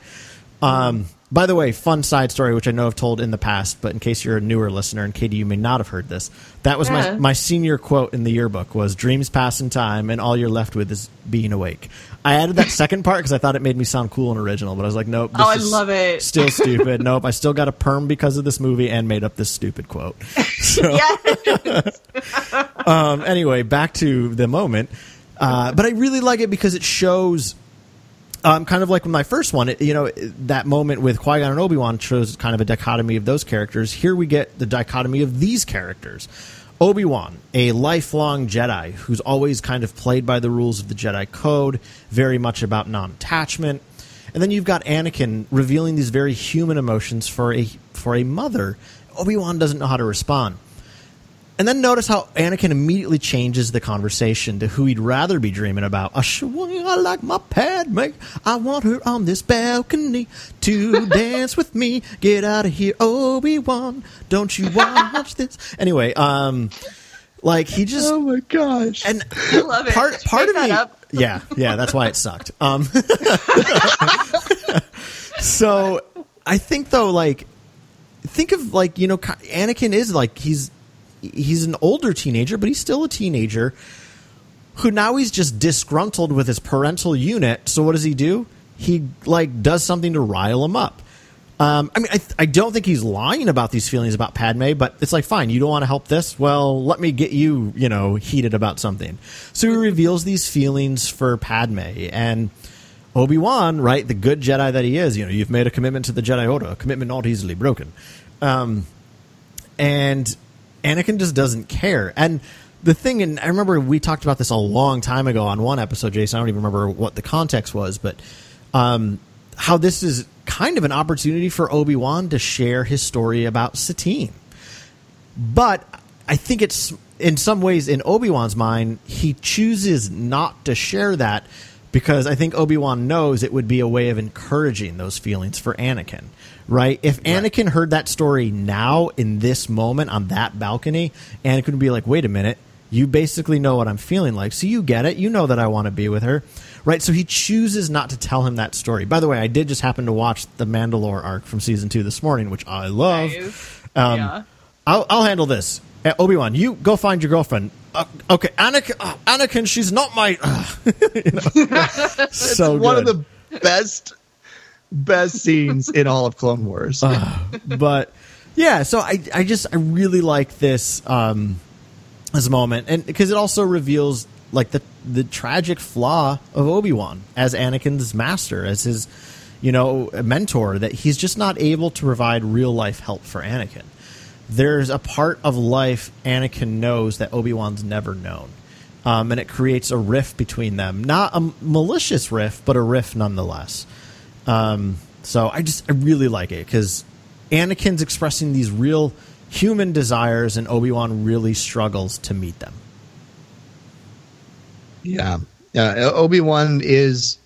Um. By the way, fun side story, which I know I've told in the past, but in case you're a newer listener, and Katie, you may not have heard this, that was my Yeah. my senior quote in the yearbook was "Dreams pass in time, and all you're left with is being awake." I added that second part because I thought it made me sound cool and original, but I was like, nope. This Oh, I is love it. Still stupid. nope. I still got a perm because of this movie and made up this stupid quote. So, Yeah. um, anyway, back to the moment. Uh, but I really like it because it shows, um, kind of like with my first one, you know, that moment with Qui Gon and Obi Wan shows kind of a dichotomy of those characters. Here we get the dichotomy of these characters. Obi Wan, a lifelong Jedi who's always kind of played by the rules of the Jedi Code, very much about non attachment. And then you've got Anakin revealing these very human emotions for a for a mother. Obi Wan doesn't know how to respond. And then notice how Anakin immediately changes the conversation to who he'd rather be dreaming about. I sure I like my Padme. I want her on this balcony to dance with me. Get out of here, Obi Wan. Don't you watch this? Anyway, um, like he just Oh my gosh. and I love it. part part Make of that me up. yeah yeah that's why it sucked um so i think though like think of like you know Ki- anakin is like he's he's an older teenager but he's still a teenager who now he's just disgruntled with his parental unit so what does he do he like does something to rile him up um, I mean, I, I don't think he's lying about these feelings about Padme, but it's like, fine, you don't want to help this? Well, let me get you, you know, heated about something. So he reveals these feelings for Padme. And Obi Wan, right, the good Jedi that he is, you know, you've made a commitment to the Jedi Order, a commitment not easily broken. Um, and Anakin just doesn't care. And the thing, and I remember we talked about this a long time ago on one episode, Jason. I don't even remember what the context was, but um, how this is kind of an opportunity for Obi Wan to share his story about Satine. But I think it's in some ways in Obi Wan's mind, he chooses not to share that because I think Obi Wan knows it would be a way of encouraging those feelings for Anakin. Right? If Anakin heard that story now in this moment on that balcony, Anakin would be like, wait a minute, you basically know what I'm feeling like. So you get it. You know that I want to be with her. Right? So he chooses not to tell him that story. By the way, I did just happen to watch the Mandalore arc from season two this morning, which I love. Nice. Um, Yeah. I'll, I'll handle this. Uh, Obi Wan, you go find your girlfriend. Uh, okay, Anakin, uh, Anakin, she's not my. Uh, you know. so one of the best best scenes in all of Clone Wars. but yeah, so I I just I really like this um this moment, and because it also reveals like the the tragic flaw of Obi Wan as Anakin's master, as his you know mentor, that he's just not able to provide real life help for Anakin. There's a part of life Anakin knows that Obi Wan's never known. Um, and it creates a rift between them. Not a malicious rift, but a rift nonetheless. Um, so I just I really like it because Anakin's expressing these real human desires, and Obi Wan really struggles to meet them. Yeah. Obi Wan is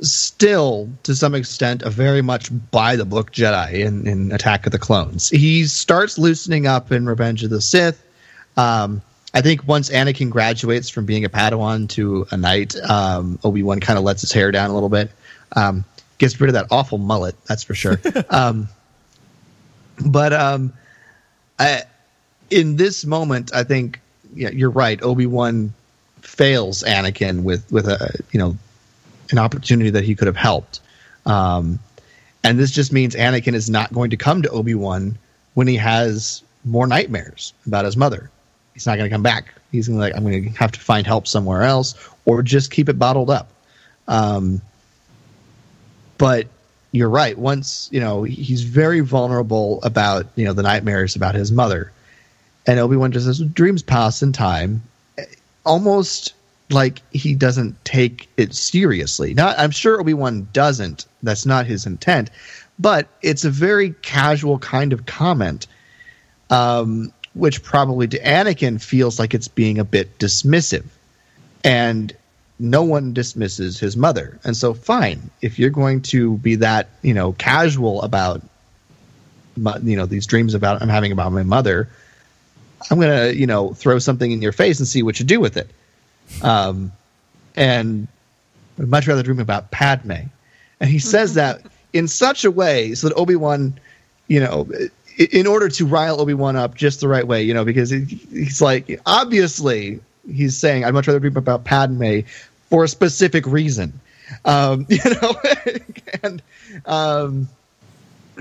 still, to some extent, a very much by the book Jedi in, in Attack of the Clones. He starts loosening up in Revenge of the Sith. Um, I think once Anakin graduates from being a Padawan to a knight, um, Obi Wan kind of lets his hair down a little bit. Um, gets rid of that awful mullet, that's for sure. um, but um, I, in this moment, I think yeah, you're right. Obi Wan fails Anakin with with a you know an opportunity that he could have helped. Um, and this just means Anakin is not going to come to Obi Wan when he has more nightmares about his mother. He's not going to come back. He's going to like, I'm going to have to find help somewhere else, or just keep it bottled up. Um, but you're right. Once you know, he's very vulnerable about you know the nightmares about his mother, and Obi Wan just says dreams pass in time, almost like he doesn't take it seriously. Not, I'm sure Obi Wan doesn't. That's not his intent, but it's a very casual kind of comment, um, which probably to Anakin feels like it's being a bit dismissive, and no one dismisses his mother. And so, fine, if you're going to be that you know casual about, you know, these dreams about I'm having about my mother. I'm gonna, you know, throw something in your face and see what you do with it. Um, and I'd much rather dream about Padme. And he says that in such a way so that Obi Wan, you know, in order to rile Obi Wan up just the right way, you know, because he's like, obviously, he's saying, I'd much rather dream about Padme for a specific reason. Um, you know, and, um,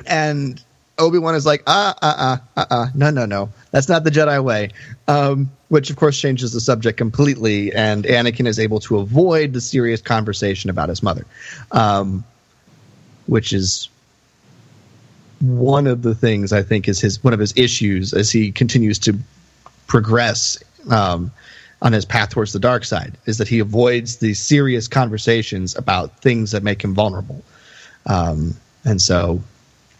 and Obi Wan is like, ah, ah, ah, ah, ah, no, no, no, that's not the Jedi way. Um, which of course changes the subject completely, and Anakin is able to avoid the serious conversation about his mother, um, which is one of the things I think is his one of his issues as he continues to progress um, on his path towards the dark side is that he avoids the serious conversations about things that make him vulnerable, um, and so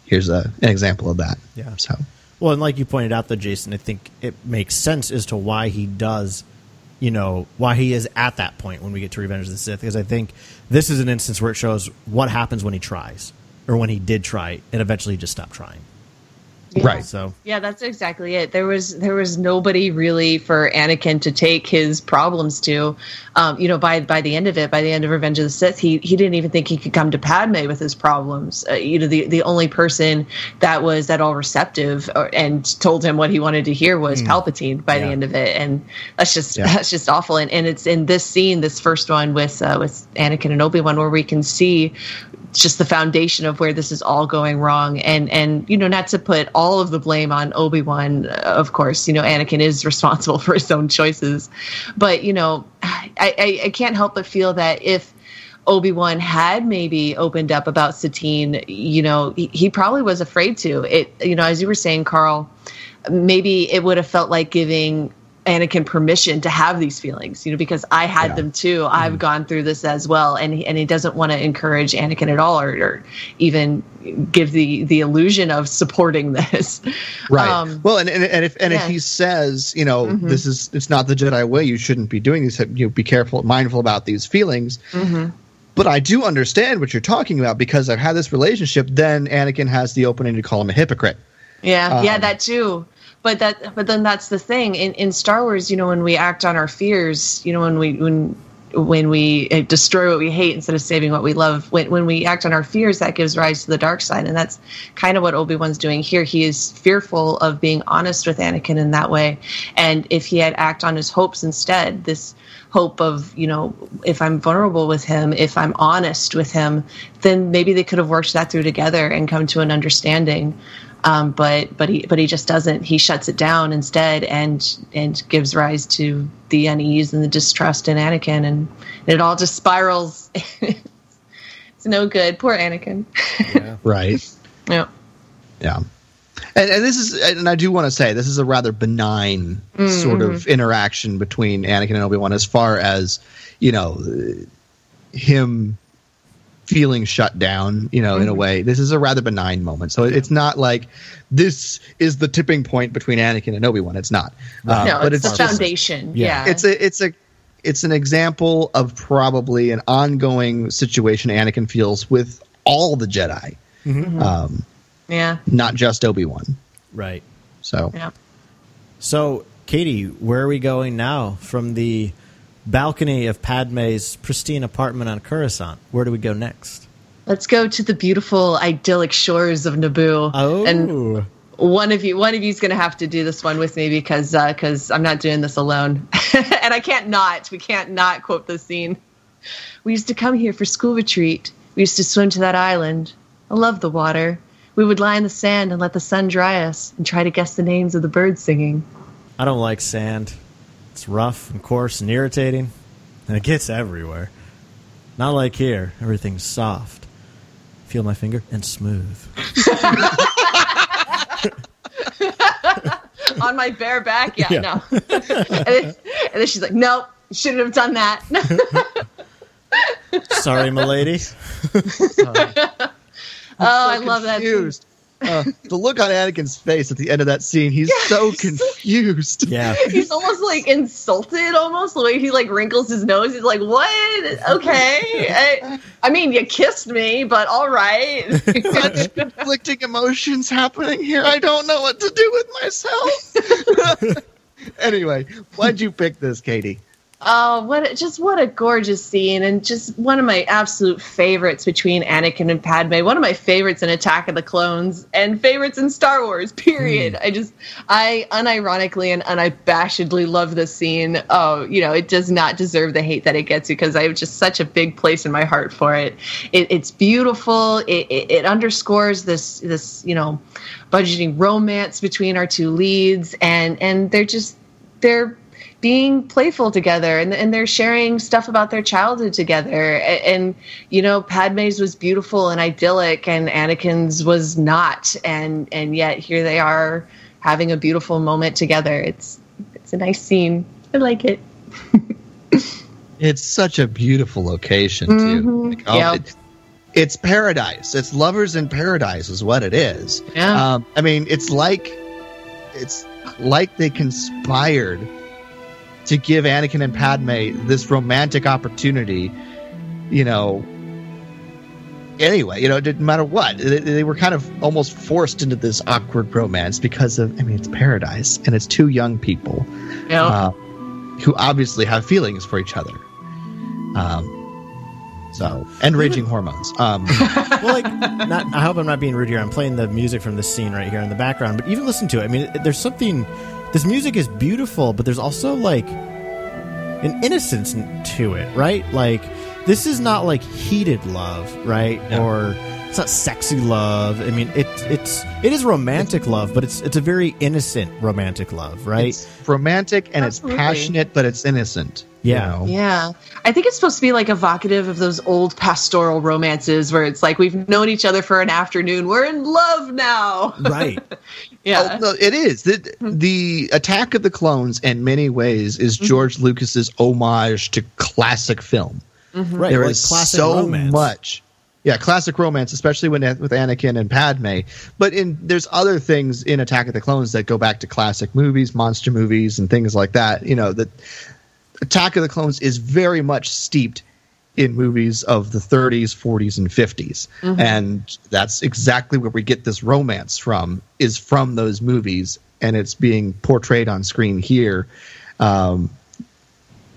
here's a, an example of that. Yeah. So. Well, and like you pointed out, though, Jason, I think it makes sense as to why he does, you know, why he is at that point when we get to Revenge of the Sith. Because I think this is an instance where it shows what happens when he tries, or when he did try, and eventually just stopped trying. Yeah. Right. So Yeah, that's exactly it. There was there was nobody really for Anakin to take his problems to. Um, you know, by by the end of it, by the end of Revenge of the Sith, he he didn't even think he could come to Padme with his problems. Uh, you know, the the only person that was at all receptive or, and told him what he wanted to hear was Palpatine by the end of it, and that's just Yeah. that's just awful. And and it's in this scene, this first one with uh, with Anakin and Obi Wan, where we can see just the foundation of where this is all going wrong and and you know not to put all of the blame on Obi-Wan. Of course you know Anakin is responsible for his own choices. But you know I I, I can't help but feel that if Obi-Wan had maybe opened up about Satine you know he, he probably was afraid to. It you know as you were saying Carl maybe it would have felt like giving Anakin permission to have these feelings, you know, because I had Yeah. them too. I've gone through this as well, and he, and he doesn't want to encourage Anakin at all, or, or even give the the illusion of supporting this. Right. Um, well, and, and and if and yeah. Mm-hmm. if he says, you know, this is it's not the Jedi way. You shouldn't be doing this. You know, be careful, mindful about these feelings. Mm-hmm. But I do understand what you're talking about because I've had this relationship. Then Anakin has the opening to call him a hypocrite. Yeah, yeah, Um, that too. But that, but then that's the thing in in Star Wars. You know, when we act on our fears, you know, when we when when we uh, destroy what we hate instead of saving what we love, when when we act on our fears, that gives rise to the dark side, and that's kind of what Obi Wan's doing here. He is fearful of being honest with Anakin in that way, and if he had act on his hopes instead, this hope of you know if i'm vulnerable with him if i'm honest with him then maybe they could have worked that through together and come to an understanding um, but but he but he just doesn't he shuts it down instead and and gives rise to the unease and the distrust in anakin. And it all just spirals. It's no good. Poor anakin. Right. yeah. Yeah. And, and this is, and I do want to say, this is a rather benign sort of interaction between Anakin and Obi Wan, as far as you know, him feeling shut down, you know, in a way. This is a rather benign moment. So it's not like this is the tipping point between Anakin and Obi Wan. It's not. Uh, no, but it's, it's the just- foundation. Yeah. Yeah, it's a it's a it's an example of probably an ongoing situation Anakin feels with all the Jedi, um, yeah, not just Obi Wan. Right. So yeah. So, Katie, where are we going now from the balcony of Padme's pristine apartment on Coruscant? Where do we go next? Let's go to the beautiful, idyllic shores of Naboo. Oh, and one of you, one of you's going to have to do this one with me because uh, because I'm not doing this alone, and I can't not. We can't not quote this scene. We used to come here for school retreat. We used to swim to that island. I love the water. We would lie in the sand and let the sun dry us and try to guess the names of the birds singing. I don't like sand. It's rough and coarse and irritating, and it gets everywhere. Not like here. Everything's soft. Feel my finger and smooth. On my bare back, yeah, Yeah. no. and, then, and then she's like, "Nope, shouldn't have done that." Sorry, milady. oh, I love that. scene. Confused. Uh, the look on Anakin's face at the end of that scene, he's so confused. Yeah. He's almost like insulted, almost the way he like wrinkles his nose. He's like, "What? Okay, I, I mean, you kissed me, but all right." Such conflicting emotions happening here. I don't know what to do with myself. anyway, why'd you pick this, Katie? Oh, what? a- Just what a gorgeous scene, and just one of my absolute favorites between Anakin and Padme. One of my favorites in Attack of the Clones, and favorites in Star Wars. Period. Hmm. I just, I unironically and unabashedly love this scene. Oh, you know, it does not deserve the hate that it gets because I have just such a big place in my heart for it. it it's beautiful. It, it, it underscores this, this, you know, budgeting romance between our two leads, and and they're just they're being playful together and, and they're sharing stuff about their childhood together and, and you know padme's was beautiful and idyllic and anakin's was not and and yet here they are having a beautiful moment together it's it's a nice scene i like it It's such a beautiful location too. Mhm. Like, oh, Yeah. it- it's paradise. It's lovers in paradise, is what it is. Yeah. Um, I mean, it's like it's like they conspired to give Anakin and Padme this romantic opportunity. You know. Anyway, you know, it didn't matter what. They, they were kind of almost forced into this awkward romance because of, I mean, it's paradise and it's two young people yeah uh, who obviously have feelings for each other. Um, so and raging hormones. Um, well, like, not, I hope I'm not being rude here. I'm playing the music from this scene right here in the background, but even listen to it. I mean, there's something. This music is beautiful, but there's also like an innocence to it, right? Like, this is not like heated love, right? Or it's not sexy love. I mean, it it's it is romantic love, but it's it's a very innocent romantic love, right? It's romantic and Absolutely. it's passionate, but it's innocent. you Yeah. know? Yeah. I think it's supposed to be like evocative of those old pastoral romances where it's like we've known each other for an afternoon. We're in love now. right. Yeah. Oh, no, it is. The, the Attack of the Clones, in many ways, is Mm-hmm. George Lucas's homage to classic film. Right. There like is classic so romance. much. Yeah, classic romance, especially when with Anakin and Padme. But in there's other things in Attack of the Clones that go back to classic movies, monster movies, and things like that. You know, that Attack of the Clones is very much steeped in movies of the 30s, 40s, and 50s, and that's exactly where we get this romance from. Is from those movies, and it's being portrayed on screen here. Um,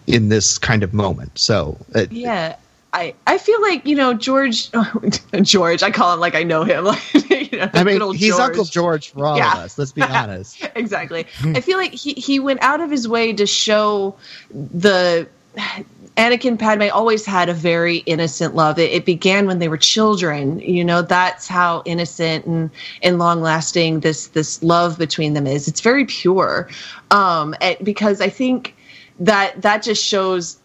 in this kind of moment, so it, Yeah. I, I feel like, you know, George George, I call him like I know him. Like you know, I mean, he's Uncle George for all Yeah. of us. Let's be honest. exactly. I feel like he, he went out of his way to show the Anakin Padme always had a very innocent love. It, it began when they were children. You know, that's how innocent and, and long lasting this this love between them is. It's very pure. Um, because I think that that just shows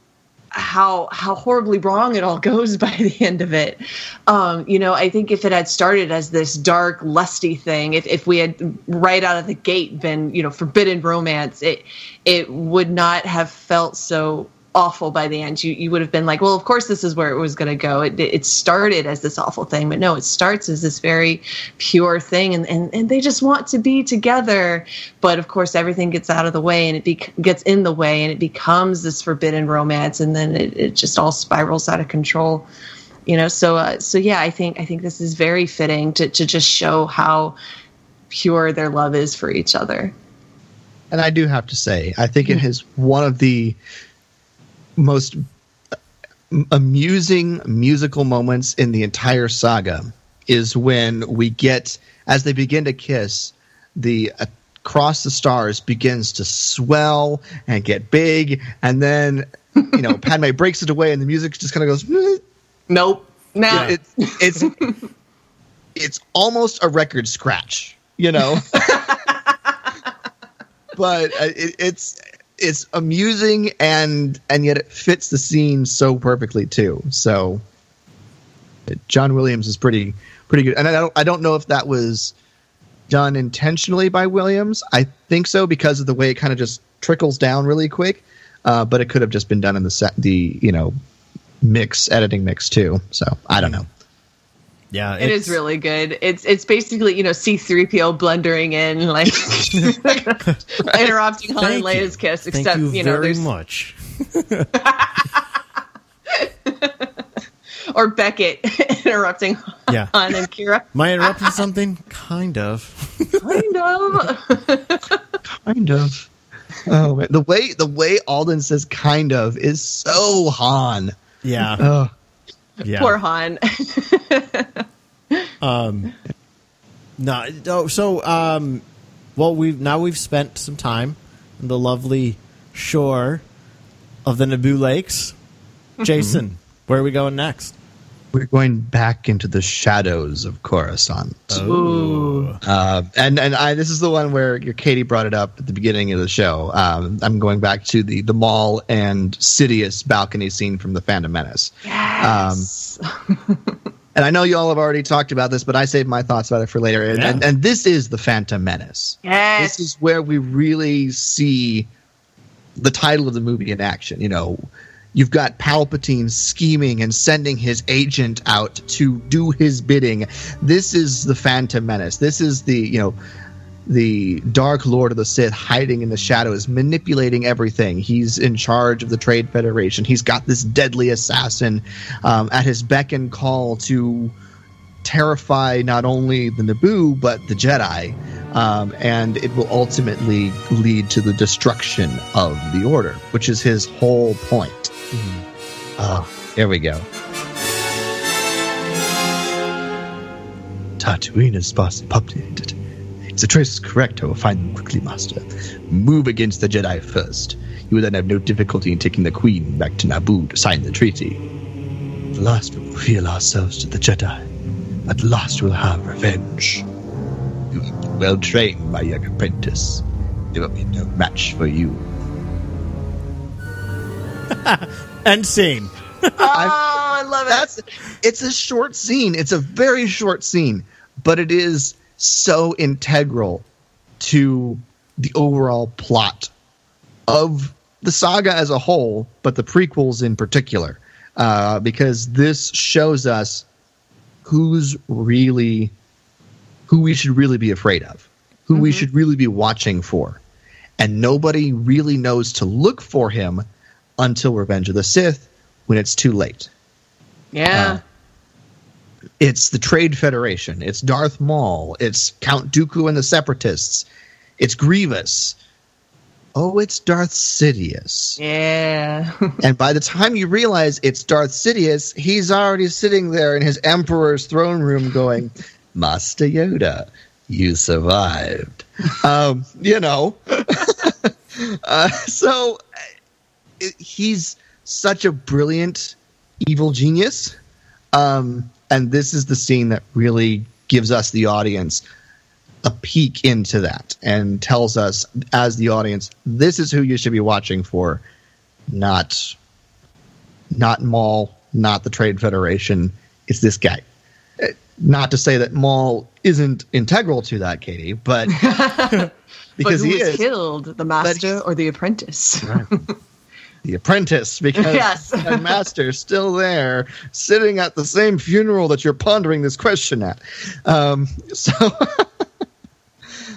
how how horribly wrong it all goes by the end of it. Um, you know, I think if it had started as this dark, lusty thing, if, if we had right out of the gate been, you know, forbidden romance, it it would not have felt so awful by the end. You you would have been like, well, of course this is where it was going to go. It it started as this awful thing, but no, it starts as this very pure thing, and and, and they just want to be together. But of course, everything gets out of the way, and it be, gets in the way, and it becomes this forbidden romance, and then it, it just all spirals out of control. You know, so uh, so yeah, I think I think this is very fitting to to just show how pure their love is for each other. And I do have to say, I think it is one of the most amusing musical moments in the entire saga is when we get as they begin to kiss the across the stars begins to swell and get big and then you know Padme breaks it away and the music just kind of goes nope nah. Yeah, it's it's it's almost a record scratch you know but uh, it, it's it's amusing and and yet it fits the scene so perfectly too. So John Williams is pretty pretty good, and I don't I don't know if that was done intentionally by Williams. I think so because of the way it kind of just trickles down really quick. Uh, but it could have just been done in the set the you know mix editing mix too. So I don't know. Yeah, it is really good. It's it's basically you know C three PO blundering in like interrupting Han and Leia's kiss. Thank Except you, you, know very there's much. or Beckett interrupting Yeah. Han and Qi'ra. Am I interrupting something? Kind of. Kind of. Kind of. Oh man. the way the way Alden says "kind of" is so Han. Yeah. Oh, Yeah. Poor Han. Um, no, oh, so um, well, we've now we've spent some time on the lovely shore of the Naboo Lakes. Jason, where are we going next? We're going back into the shadows of Coruscant. Ooh. Uh, and and I this is the one where your Katie brought it up at the beginning of the show. Um, I'm going back to the the Maul and Sidious balcony scene from the Phantom Menace. Yes. And I know you all have already talked about this, but I saved my thoughts about it for later. And, Yeah. and, and this is the Phantom Menace. yes. This is where we really see the title of the movie in action. You know, you've got Palpatine scheming and sending his agent out to do his bidding. This is the Phantom Menace. This is the, you know, the Dark Lord of the Sith hiding in the shadows, manipulating everything. He's in charge of the Trade Federation. He's got this deadly assassin um, at his beck and call to terrify not only the Naboo but the Jedi, um, and it will ultimately lead to the destruction of the Order, which is his whole point. Oh, here we go. Tatooine is sparsely populated. If the trace is correct, I will find them quickly, Master. Move against the Jedi first. You will then have no difficulty in taking the Queen back to Naboo to sign the treaty. At last we will reveal ourselves to the Jedi. At last we'll have revenge. You have been well trained, my young apprentice. There will be no match for you. End scene. oh, I love it. That's it's a short scene. It's a very short scene, but it is so integral to the overall plot of the saga as a whole, but the prequels in particular, uh, because this shows us who's really who we should really be afraid of, who we mm-hmm. should really be watching for, and nobody really knows to look for him until Revenge of the Sith, when it's too late. Yeah. Uh, it's the Trade Federation, it's Darth Maul, it's Count Dooku and the Separatists, it's Grievous. Oh, it's Darth Sidious. yeah. and by the time you realize it's Darth Sidious, he's already sitting there in his Emperor's throne room going, Master Yoda, you survived. um, you know. uh, so it, he's such a brilliant evil genius. Um, and this is the scene that really gives us, the audience, a peek into that and tells us, as the audience, this is who you should be watching for, not not Maul, not the Trade Federation. It's this guy. Uh, Not to say that Maul isn't integral to that, Katie, but but because who he is. killed, the master or the apprentice? the apprentice because Yes. my master's still there sitting at the same funeral that you're pondering this question at um, so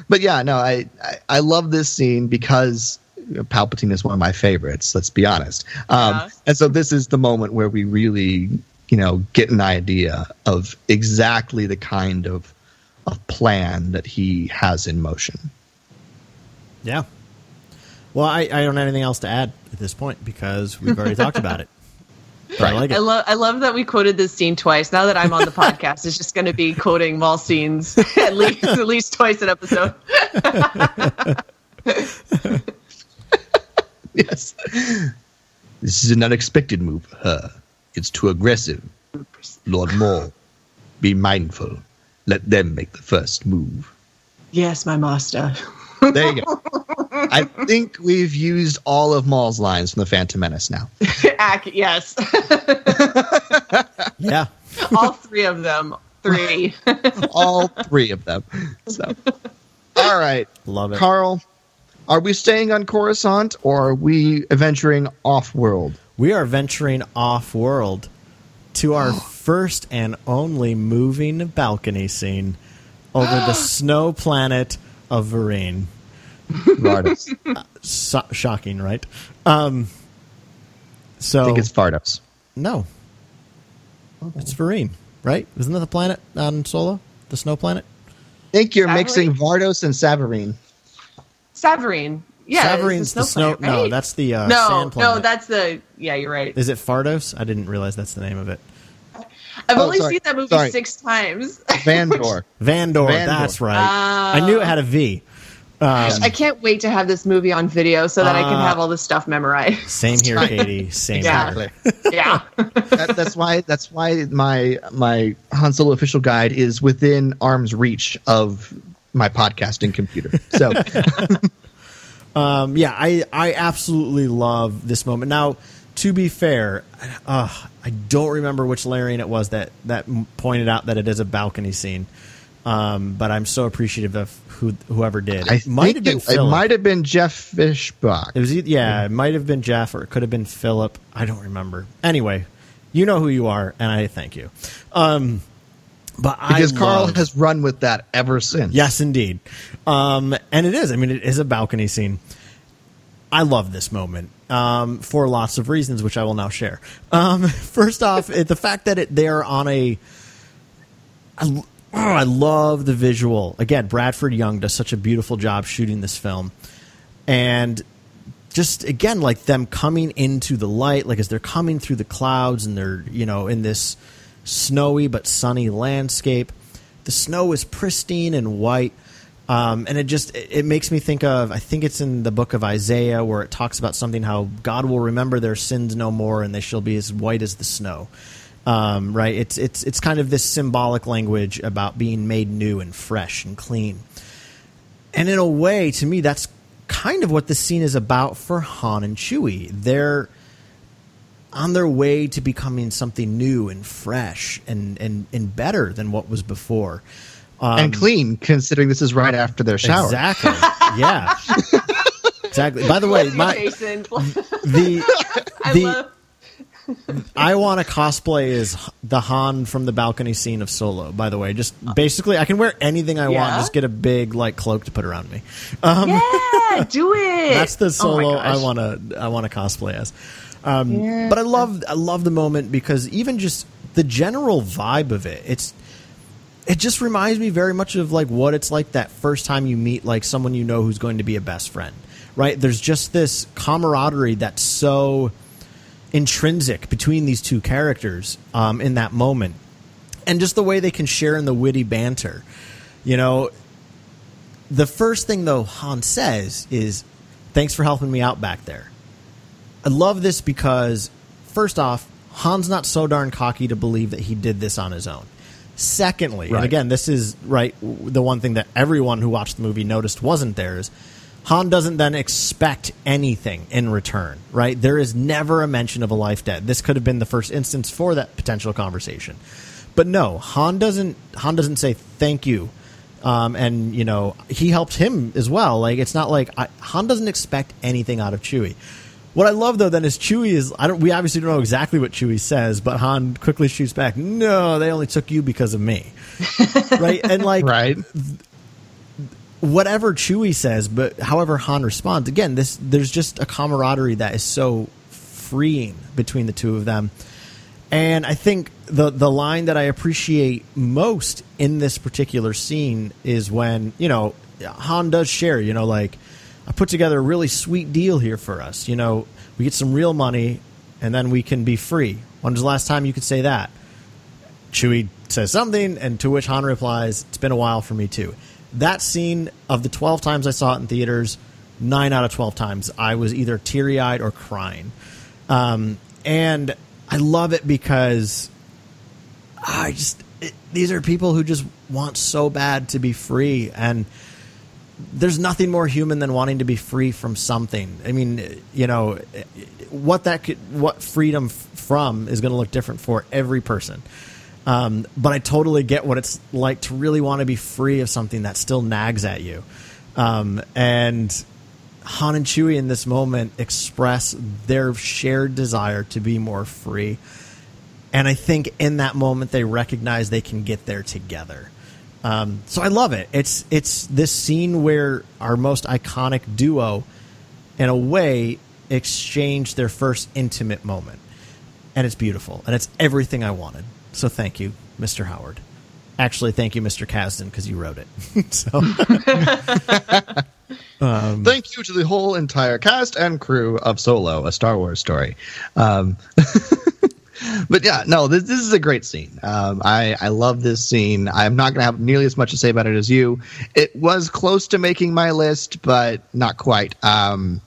but yeah no I, I i love this scene because palpatine is one of my favorites let's be honest um, Yeah. and so this is the moment where we really you know get an idea of exactly the kind of of plan that he has in motion Yeah. Well, I, I don't have anything else to add at this point because we've already talked about it. But I like. I love I love that we quoted this scene twice. Now that I'm on the podcast, it's just going to be quoting Maul scenes at least at least twice an episode. Yes. This is an unexpected move for her. It's too aggressive. Lord Maul, be mindful. Let them make the first move. Yes, my master. There you go. I think we've used all of Maul's lines from the Phantom Menace now. Ac- yes, yeah. all three of them. Three. All three of them. So, all right, Love it. Carl, are we staying on Coruscant or are we venturing off world? We are venturing off world to our first and only moving balcony scene over the snow planet of Varine. Vardos. So- shocking, right? Um, so I think it's Vardos. no, it's Varine, right? Isn't that the planet on Solo, the snow planet? I think you're Savareen? mixing Vardos and Savareen. Savareen. Yeah, Savareen's it's the snow. planet, No, right? that's the uh, no, sand planet. no, that's the. Yeah, you're right. Is it Fardos? I didn't realize that's the name of it. I've Oh, only sorry, seen that movie sorry. six times. Vandor. Vandor, Vandor. that's right. I knew it had a V. Um, I can't wait to have this movie on video so that I can Uh, have all this stuff memorized. Same here, Katie. Same Yeah. here. yeah. that, that's why that's why my my Han Solo official guide is within arm's reach of my podcasting computer. So Um, yeah, I, I absolutely love this moment. Now, to be fair, uh, I don't remember which Larian it was that, that pointed out that it is a balcony scene. Um, but I'm so appreciative of who, whoever did. I It might think have been it, it might have been Jeff Fishbach. It was eith- yeah, it might have been Jeff or it could have been Philip. I don't remember. Anyway, you know who you are, and I thank you. Um, but because I Carl has run with that ever since. Yes, indeed. Um, and it is. I mean, it is a balcony scene. I love this moment um, for lots of reasons, which I will now share. Um, first off, it, the fact that it, they're on a. I, oh, I love the visual. Again, Bradford Young does such a beautiful job shooting this film. And just again like them coming into the light like as they're coming through the clouds and they're you know in this snowy but sunny landscape the snow is pristine and white um, and it just it, makes me think of i think it's in the book of isaiah where it talks about something how god will remember their sins no more and they shall be as white as the snow um, right it's it's it's kind of this symbolic language about being made new and fresh and clean and in a way, to me, that's kind of what the scene is about for Han and Chewie. They're on their way to becoming something new and fresh and, and, and better than what was before. Um, and clean, considering this is right after their shower. Exactly. Yeah. exactly. By the way, my Jason. the I the love. I want to cosplay as the Han from the balcony scene of Solo. By the way, just basically, I can wear anything I want. Just get a big like cloak to put around me. Um, Yeah, do it. That's the Oh solo I want to I want to cosplay as. Um, Yeah. But I love I love the moment because even just the general vibe of it, it's it just reminds me very much of like what it's like that first time you meet like someone you know who's going to be a best friend. Right? There's just this camaraderie that's so intrinsic between these two characters um, in that moment, and just the way they can share in the witty banter. You know, the first thing though Han says is, "Thanks for helping me out back there." I love this because first off, Han's not so darn cocky to believe that he did this on his own. Secondly, and again, this is right the one thing that everyone who watched the movie noticed wasn't theirs. Han doesn't then expect anything in return, right? There is never a mention of a life debt. This could have been the first instance for that potential conversation. But no, Han doesn't Han doesn't say thank you. Um, and you know, he helped him as well. Like it's not like I, Han doesn't expect anything out of Chewie. What I love though then is Chewie is I don't we obviously don't know exactly what Chewie says, but Han quickly shoots back, "No, they only took you because of me." right? And like right? Whatever Chewie says, but however Han responds, again, this there's just a camaraderie that is so freeing between the two of them. And I think the the line that I appreciate most in this particular scene is when, you know, Han does share, you know, like I put together a really sweet deal here for us. You know, we get some real money and then we can be free. When was the last time you could say that? Chewie says something, and to which Han replies, It's been a while for me too. That scene of the 12 times I saw it in theaters, nine out of 12 times, I was either teary eyed or crying. Um, and I love it because I just, it, these are people who just want so bad to be free. And there's nothing more human than wanting to be free from something. I mean, you know, what that could, what freedom f- from is going to look different for every person. Um, but I totally get what it's like to really want to be free of something that still nags at you. Um, and Han and Chewie in this moment express their shared desire to be more free. And I think in that moment they recognize they can get there together. Um, so I love it. It's it's this scene where our most iconic duo, in a way, exchange their first intimate moment, and it's beautiful, and it's everything I wanted. So thank you, Mr. Howard. Actually, thank you, Mr. Kasdan, because you wrote it. so Thank you to the whole entire cast and crew of Solo, a Star Wars story. Um, but yeah, no, this, this is a great scene. Um, I, I love this scene. I'm not going to have nearly as much to say about it as you. It was close to making my list, but not quite. Um,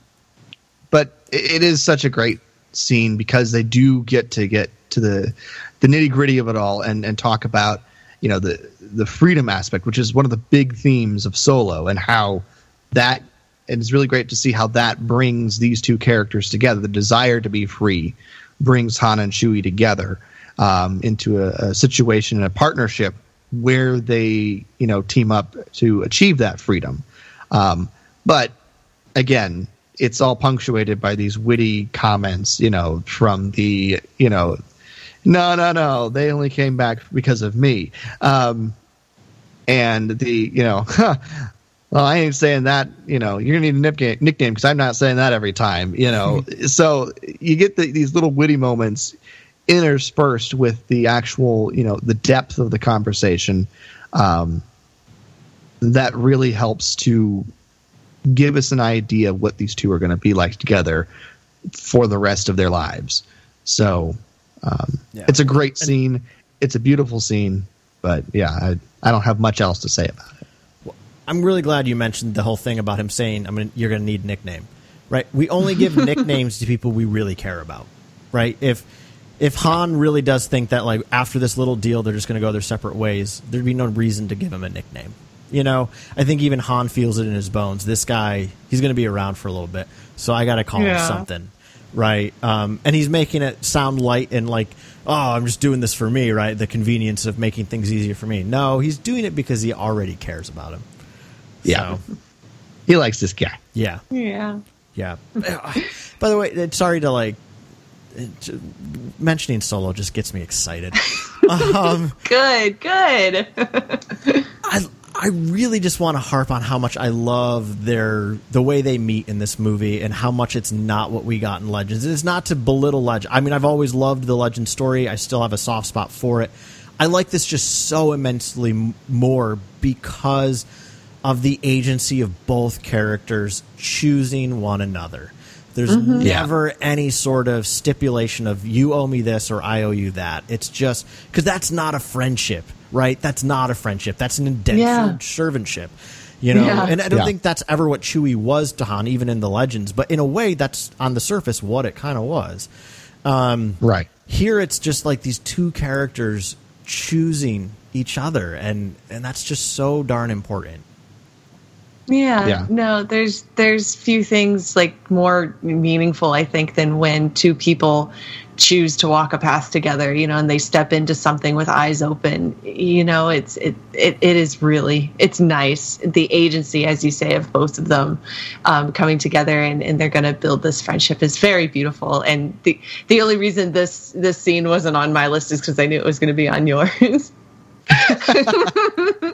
but it, it is such a great scene because they do get to get to the the nitty gritty of it all and and talk about you know the the freedom aspect, which is one of the big themes of Solo, and how that and it's really great to see how that brings these two characters together. The desire to be free brings Han and Chewie together um, into a, a situation and a partnership where they you know team up to achieve that freedom. Um, but again, it's all punctuated by these witty comments, you know, from the you know, no, no, no, they only came back because of me. Um, and the you know well i ain't saying that you know you're gonna need a nickname nickname because i'm not saying that every time you know. So you get the, these little witty moments interspersed with the actual you know the depth of the conversation um, that really helps to give us an idea of what these two are going to be like together for the rest of their lives. So um, Yeah. it's a great scene it's a beautiful scene but yeah I, I don't have much else to say about it I'm really glad you mentioned the whole thing about him saying, "I'm gonna, you're going to need a nickname." Right? We only give nicknames to people we really care about. Right? If if Han really does think that like after this little deal they're just going to go their separate ways, there'd be no reason to give him a nickname. You know, I think even Han feels it in his bones. This guy, he's going to be around for a little bit, so I got to call him something, right? Um, and he's making it sound light and like, oh, I'm just doing this for me, right? The convenience of making things easier for me. No, he's doing it because he already cares about him. Yeah. So, he likes this guy yeah. Yeah. Yeah. By the way, uh, sorry to like mentioning solo just gets me excited. um, Good, good. I I really just want to harp on how much I love their the way they meet in this movie and how much it's not what we got in Legends. It's not to belittle Legend. I mean, I've always loved the Legend story. I still have a soft spot for it. I like this just so immensely m- more because of the agency of both characters choosing one another. There's mm-hmm. never any sort of stipulation of you owe me this or I owe you that. It's just because that's not a friendship, right? That's not a friendship. That's an indentured Yeah. servantship. You know, Yeah. and I don't Yeah. think that's ever what Chewie was to Han, even in the legends. But in a way, that's on the surface what it kind of was. Um, right Here, it's just like these two characters choosing each other, and and that's just so darn important. Yeah, Yeah. No, there's there's few things like more meaningful I think than when two people choose to walk a path together, you know, and they step into something with eyes open. You know, it's it it, it is really it's nice. The agency, as you say, of both of them um, coming together and, and they're gonna build this friendship is very beautiful. And the the only reason this this scene wasn't on my list is because I knew it was gonna be on yours.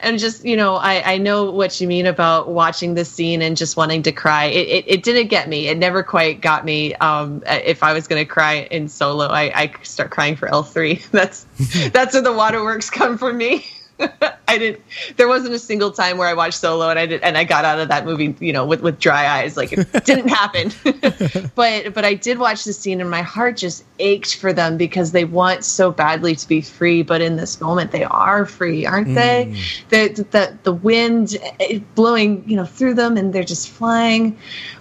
and just you know I, I know what you mean about watching this scene and just wanting to cry. It, it, it didn't get me. It never quite got me. Um, if i was going to cry in solo I, I start crying for l3 that's that's where the waterworks come for me I didn't. There wasn't a single time where I watched Solo and I did, and I got out of that movie, you know, with with dry eyes. Like it didn't happen. but but I did watch the scene, and my heart just ached for them because they want so badly to be free. But in this moment, they are free, aren't they? The, the the wind eh, blowing, you know, through them, and they're just flying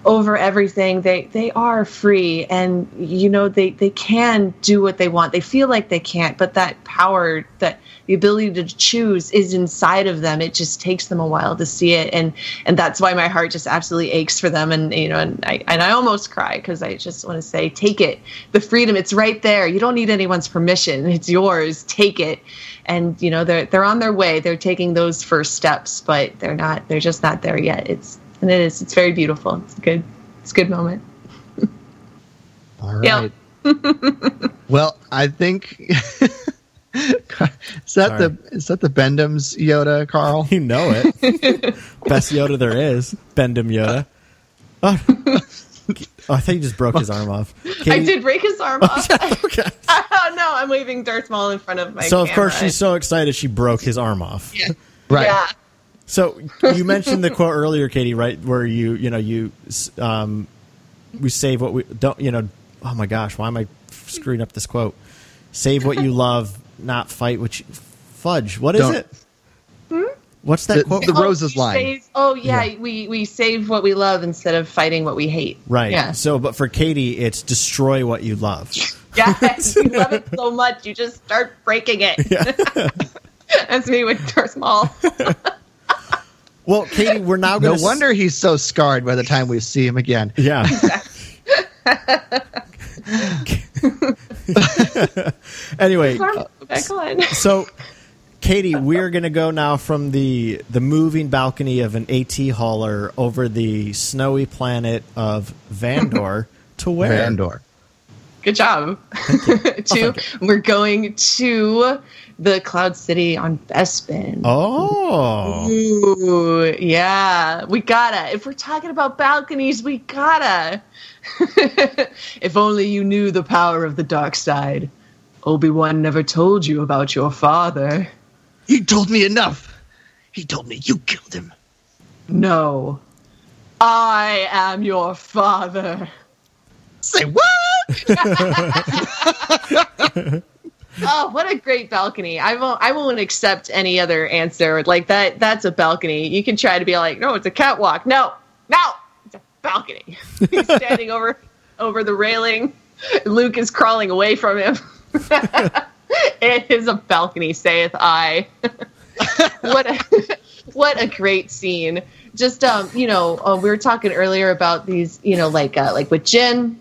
over everything. They they are free, and you know they they can do what they want. They feel like they can't, but that power that the ability to choose is inside of them. It just takes them a while to see it. And and that's why my heart just absolutely aches for them. And you know and i and i almost cry because i just want to say take it. The freedom it's right there. You don't need anyone's permission. It's yours. Take it. And you know they're they're on their way. They're taking those first steps but they're not they're just not there yet. It's and it is it's very beautiful. It's a good. It's a good moment. All Yeah. well, I think is that the is that the Bendham's Yoda, Carl? You know it. Best Yoda there is. Bendham Yoda. Oh. Oh, I think he just broke his arm off. i did break his arm off okay. oh no i'm waving darth maul in front of my So of course she's so excited she broke his arm off. Right. yeah So you mentioned the quote earlier, Katie, right? Where you you know you um, we save what we don't you know. Oh my gosh, why am I screwing up this quote? Save what you love, not fight what you fudge. What is Don't- it? Hmm? What's that The- quote? the- Oh, Rose's we line. save- oh yeah, Yeah. we we save what we love instead of fighting what we hate. right. Yeah. So, but for Katie, it's destroy what you love. Yes, you love it so much you just start breaking it. Yeah. That's me with Darth Maul. Well, Katie, we're now No going to wonder he's so scarred by the time we see him again. Yeah. anyway, Go back on. so Katie, we're going to go now from the the moving balcony of an AT hauler over the snowy planet of Vandor to where? Vandor. Good job. to we're going to the Cloud City on Bespin. Oh. Ooh, yeah, we gotta. If we're talking about balconies, we gotta. if only you knew the power of the dark side. Obi Wan never told you about your father. He told me enough. He told me you killed him. No, I am your father. Say what? Oh, what a great balcony! I won't. I won't accept any other answer like that. That's a balcony. You can try to be like, no, it's a catwalk. No, no, it's a balcony. He's standing over over the railing. Luke is crawling away from him. it is a balcony, saith I. what a, what a great scene! Just um, you know, uh, we were talking earlier about these, you know, like uh, like with Jyn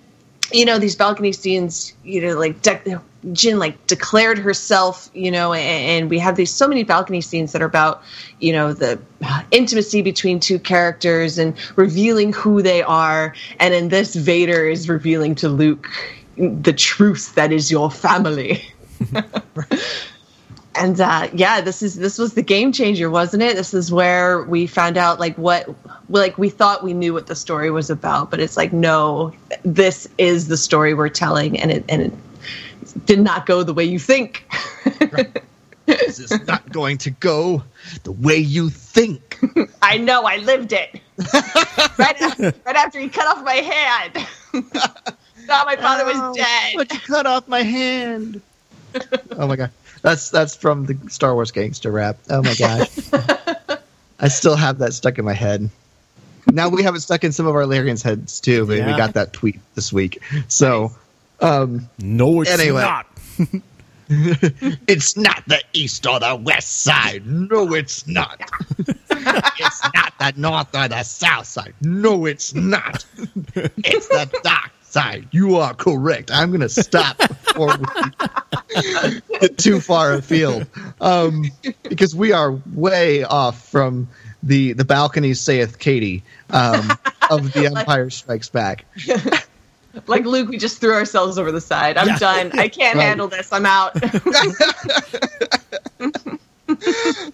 you know these balcony scenes you know like de- Jyn like declared herself you know and, and we have these so many balcony scenes that are about you know the intimacy between two characters and revealing who they are and in this Vader is revealing to Luke the truth that is your family and uh, yeah, this is this was the game changer, wasn't it? This is where we found out like what like we thought we knew what the story was about, but it's like no, this is the story we're telling, and it and it did not go the way you think. this is not going to go the way you think. I know, I lived it. right, right after he cut off my hand. Thought my father was dead. But you cut off my hand. oh my god. That's that's from the Star Wars gangster rap. Oh my gosh. I still have that stuck in my head. Now we have it stuck in some of our Larians' heads too, but we got that tweet this week. So um No, it's Anyway. not. it's not the east or the west side. No, it's not. it's not the north or the south side. No, it's not. It's the dark side. You are correct. I'm going to stop before we get too far afield, um, because we are way off from the the balcony saith Katie um, of the Empire Strikes Back. Like Luke, we just threw ourselves over the side. I'm Yeah. done. I can't Right. handle this. I'm out.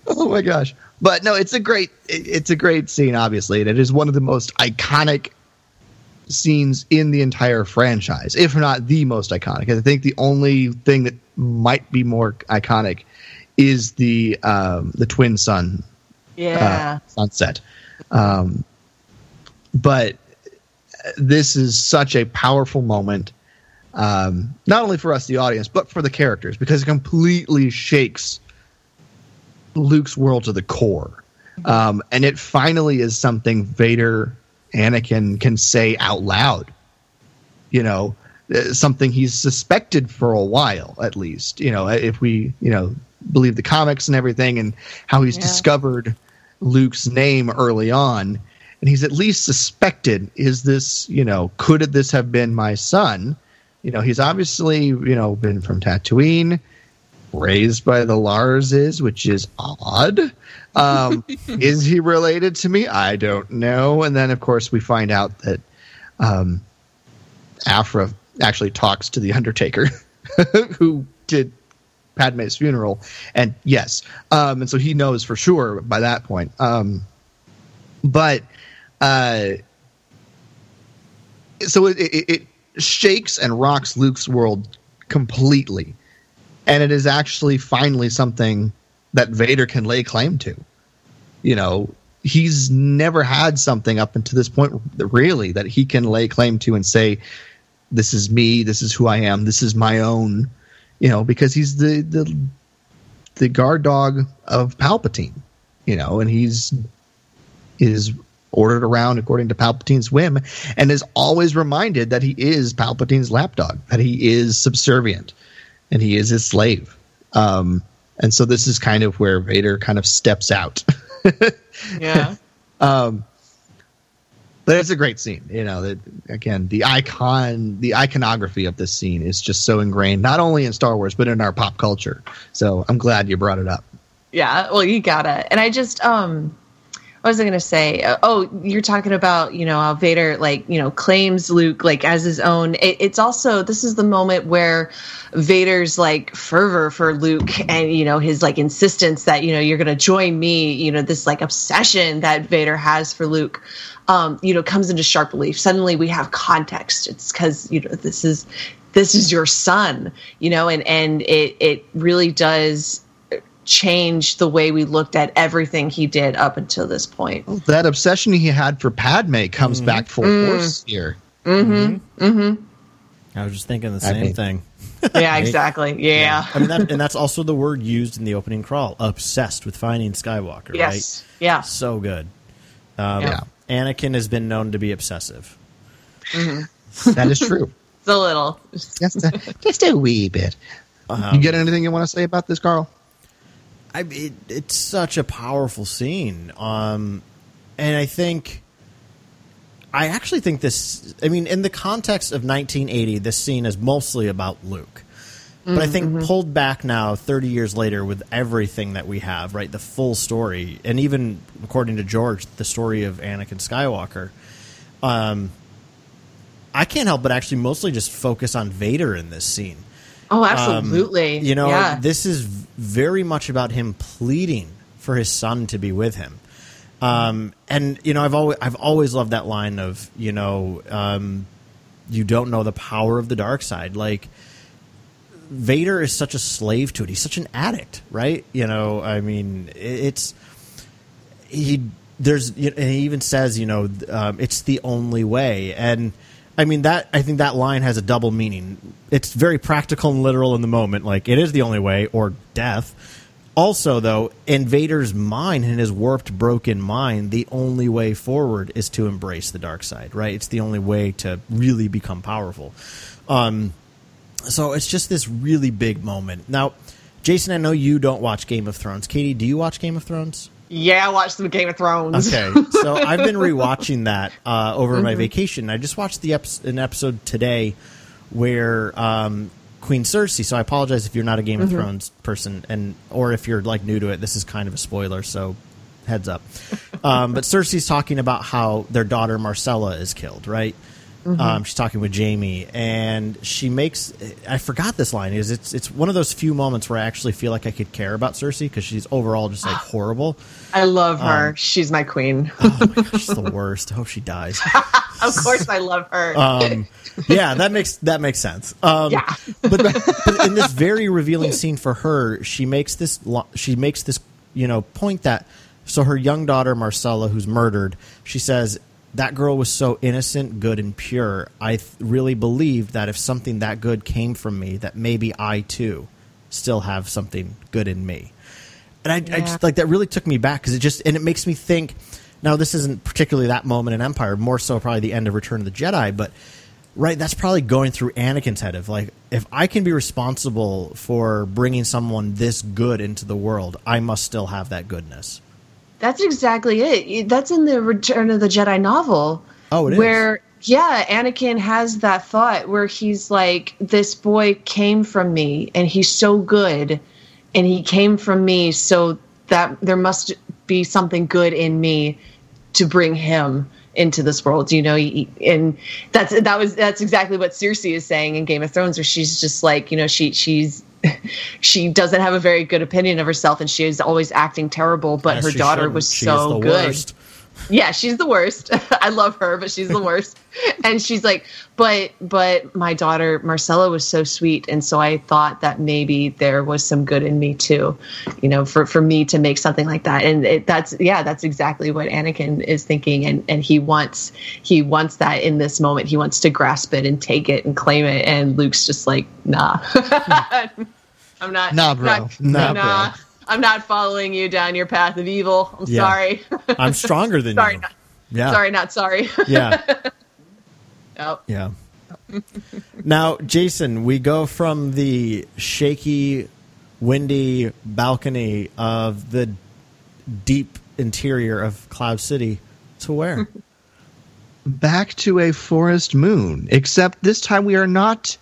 oh my gosh but no it's a great it's a great scene obviously and it is one of the most iconic scenes in the entire franchise if not the most iconic i think the only thing that might be more iconic is the um the twin sun yeah. uh, sunset um but this is such a powerful moment um not only for us the audience but for the characters because it completely shakes Luke's world to the core. Um, and it finally is something Vader, Anakin can say out loud. You know, uh, something he's suspected for a while, at least. You know, if we, you know, believe the comics and everything and how he's Yeah. discovered Luke's name early on. And he's at least suspected is this, you know, could this have been my son? You know, he's obviously, you know, been from Tatooine raised by the Larses, which is odd. Um, is he related to me? I don't know. And then, of course, we find out that um, Aphra actually talks to the Undertaker, who did Padme's funeral. And yes, um, and so he knows for sure by that point. Um, but uh, so it, it, it shakes and rocks Luke's world completely and it is actually finally something that Vader can lay claim to. You know, he's never had something up until this point, really, that he can lay claim to and say, "This is me. This is who I am. This is my own." You know, because he's the the the guard dog of Palpatine. You know, and he's is ordered around according to Palpatine's whim, and is always reminded that he is Palpatine's lapdog, that he is subservient and he is his slave. Um, and so this is kind of where Vader kind of steps out. Yeah. um, but it's a great scene. You know, that again, the icon, the iconography of this scene is just so ingrained, not only in Star Wars but in our pop culture. So I'm glad you brought it up. Yeah, well, you gotta. And I just, um, what was I gonna say? Uh, oh, you're talking about, you know, how Vader, like, you know, claims Luke like as his own. It, it's also this is the moment where Vader's like fervor for Luke and you know his like insistence that you know you're gonna join me. You know, this like obsession that Vader has for Luke. Um, you know, comes into sharp relief. Suddenly, we have context. It's because you know this is this is your son. You know, and and it it really does change the way we looked at everything he did up until this point. That obsession he had for Padme comes mm-hmm. back full mm. force here. Mm-hmm. Mm-hmm. I was just thinking the I same mean- thing. Yeah, exactly. Yeah. I mean, that, and that's also the word used in the opening crawl. Obsessed with finding Skywalker, Yes. right? Yeah. So good. Um, Yeah. Anakin has been known to be obsessive. That is true. It's a little. just, uh, a, just a wee bit. Um, you get anything you want to say about this, Carl? I it, it's such a powerful scene. Um, and I think I actually think this I mean in the context of 1980 this scene is mostly about Luke. But I think pulled back now 30 years later with everything that we have, right? The full story and even according to George the story of Anakin Skywalker. Um I can't help but actually mostly just focus on Vader in this scene. Oh, Um, absolutely. you know, yeah. this is very much about him pleading for his son to be with him. Um, and you know, I've always I've always loved that line of you know, um, you don't know the power of the dark side. Like Vader is such a slave to it. He's such an addict, right? You know, I mean, it's he. There's and he even says, you know, um, it's the only way, and I mean that. I think that line has a double meaning. It's very practical and literal in the moment, like it is the only way or death. Also, though, in Vader's mind, in his warped, broken mind, the only way forward is to embrace the dark side, right? It's the only way to really become powerful. Um, so it's just this really big moment. Now, Jason, I know you don't watch Game of Thrones. Katie, do you watch Game of Thrones? Yeah, watch some Game of Thrones. Okay, so I've been rewatching that uh, over Mm-hmm. my vacation. I just watched the eps- an episode today where um, Queen Cersei. So I apologize if you're not a Game Mm-hmm. of Thrones person, and or if you're like new to it. This is kind of a spoiler, so heads up. Um, but Cersei's talking about how their daughter Myrcella is killed, right? Mm-hmm. Um, she's talking with Jaime, and she makes. I forgot this line is it's it's one of those few moments where I actually feel like I could care about Cersei because she's overall just like horrible. I love her. Um, She's my queen. Oh my gosh, she's the worst. I hope she dies. of course, I love her. Um, yeah, that makes that makes sense. Um, Yeah. but but in this very revealing scene for her, she makes this she makes this you know point that so her young daughter Myrcella, who's murdered, she says that girl was so innocent, good, and pure. I th- really believed that if something that good came from me, that maybe I too still have something good in me. And I, I just like that really took me back because it just and it makes me think. Now this isn't particularly that moment in Empire, more so probably the end of Return of the Jedi, but right, that's probably going through Anakin's head of like, if I can be responsible for bringing someone this good into the world, I must still have that goodness. That's exactly it. That's in the Return of the Jedi novel. Oh, it is? Where, yeah, Anakin has that thought where he's like, this boy came from me and he's so good and he came from me, so that there must be something good in me to bring him into this world, you know, and that's that was that's exactly what Cersei is saying in Game of Thrones, where she's just like, you know, she she's she doesn't have a very good opinion of herself, and she is always acting terrible. But As her daughter shouldn't. was She so good. worst. Yeah, she's the worst. I love her, but she's the worst. and she's like, but but my daughter Myrcella was so sweet, and so I thought that maybe there was some good in me too, you know, for for me to make something like that. And it, that's yeah, that's exactly what Anakin is thinking, and and he wants he wants that in this moment. He wants to grasp it and take it and claim it. And Luke's just like, nah, hmm. I'm not. Nah, bro. not- Nah, nah. I'm not following you down your path of evil. I'm Yeah. sorry. I'm stronger than Sorry, you. not- Yeah. Sorry, not sorry. Yeah. oh. Yeah. now, Jason, we go from the shaky, windy balcony of the deep interior of Cloud City to where? back to a forest moon, except this time we are not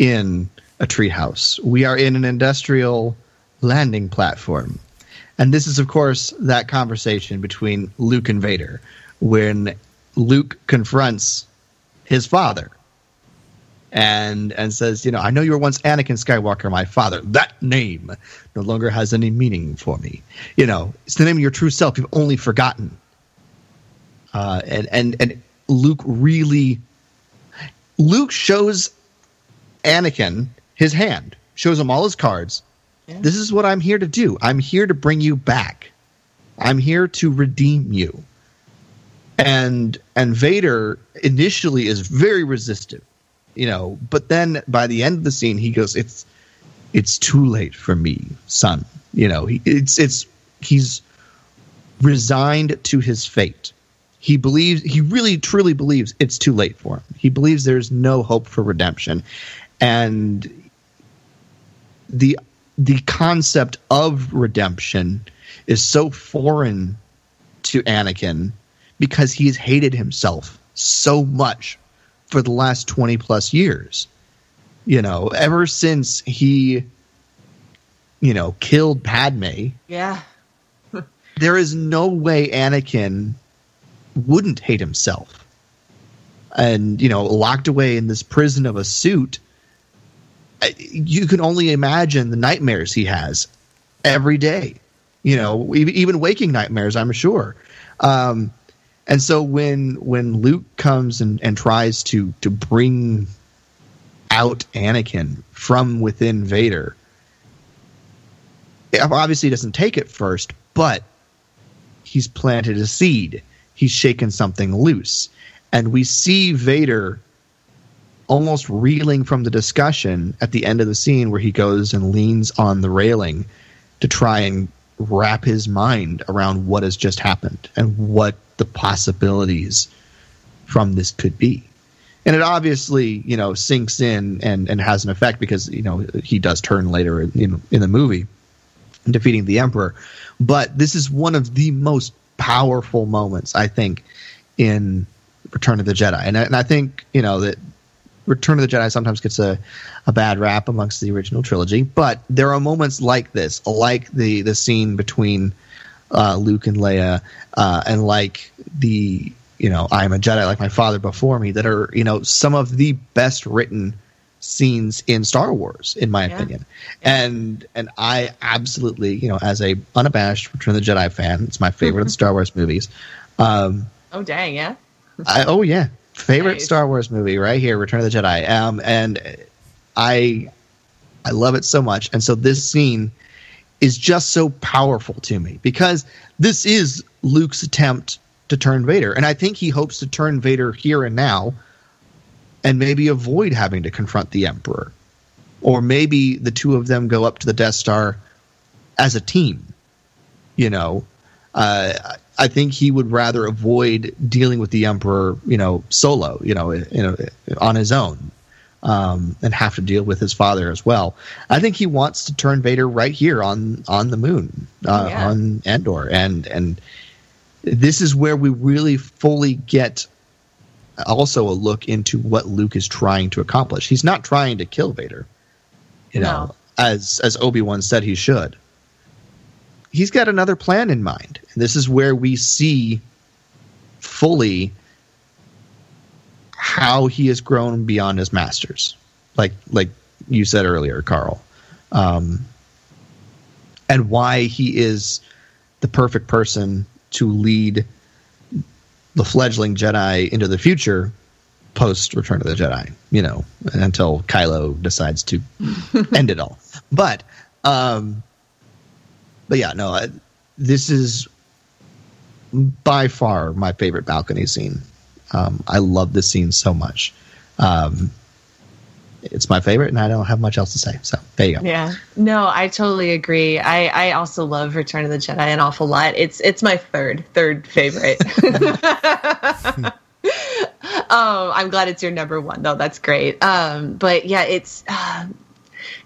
in a treehouse. We are in an industrial landing platform. And this is, of course, that conversation between Luke and Vader when Luke confronts his father and and says, you know, I know you were once Anakin Skywalker, my father. That name no longer has any meaning for me. You know, it's the name of your true self. You've only forgotten uh, and and and Luke really Luke shows Anakin his hand, shows him all his cards. This is what I'm here to do. I'm here to bring you back. I'm here to redeem you. And and Vader initially is very resistant, you know, but then by the end of the scene he goes it's it's too late for me, son. You know, he, it's it's he's resigned to his fate he believes he really truly believes it's too late for him he believes there's no hope for redemption and the the concept of redemption is so foreign to Anakin because he's hated himself so much for the last 20 plus years you know ever since he you know killed Padme Yeah. there is no way Anakin wouldn't hate himself. And, you know, locked away in this prison of a suit, you can only imagine the nightmares he has every day. You know, even, waking nightmares, I'm sure. Um, and so when when Luke comes and, and tries to to bring out Anakin from within Vader, obviously doesn't take it first, but he's planted a seed. He's shaken something loose. And we see Vader almost reeling from the discussion at the end of the scene where he goes and leans on the railing to try and wrap his mind around what has just happened and what the possibilities from this could be. And it obviously, you know, sinks in and, and has an effect because, you know, he does turn later in, in the movie defeating the Emperor. But this is one of the most powerful moments, I think, in Return of the Jedi. And and I think, you know, that Return of the Jedi sometimes gets a, a bad rap amongst the original trilogy, but there are moments like this, like the, the scene between uh, Luke and Leia, uh, and like the, you know, I am a Jedi like my father before me, that are, you know, some of the best written scenes in Star Wars, in my Yeah. opinion. And and I absolutely, you know, as a unabashed Return of the Jedi fan, it's my favorite of the Star Wars movies. Um, Oh dang, yeah. I, oh yeah, favorite Nice. Star Wars movie right here, Return of the Jedi. Um, and I I love it so much, and so this scene is just so powerful to me because this is Luke's attempt to turn Vader, and I think he hopes to turn Vader here and now, and maybe avoid having to confront the Emperor, or maybe the two of them go up to the Death Star as a team. You know, uh, I think he would rather avoid dealing with the Emperor, you know, solo, you know, you know, on his own, um, and have to deal with his father as well. I think he wants to turn Vader right here on on the moon, uh, Yeah. on Endor, and and this is where we really fully get also a look into what Luke is trying to accomplish. He's not trying to kill Vader, you know, as as Obi Wan said he should he's got another plan in mind. And this is where we see fully how he has grown beyond his masters. Like like you said earlier, Carl. Um, and why he is the perfect person to lead the fledgling Jedi into the future post Return of the Jedi, you know, until Kylo decides to end it all. But um but yeah, no, I, this is by far my favorite balcony scene. Um, I love this scene so much. Um, it's my favorite, and I don't have much else to say. So there you go. Yeah. No, I totally agree. I, I also love Return of the Jedi an awful lot. It's it's my third third favorite. oh, I'm glad it's your number one though. That's great. Um, but yeah, it's uh,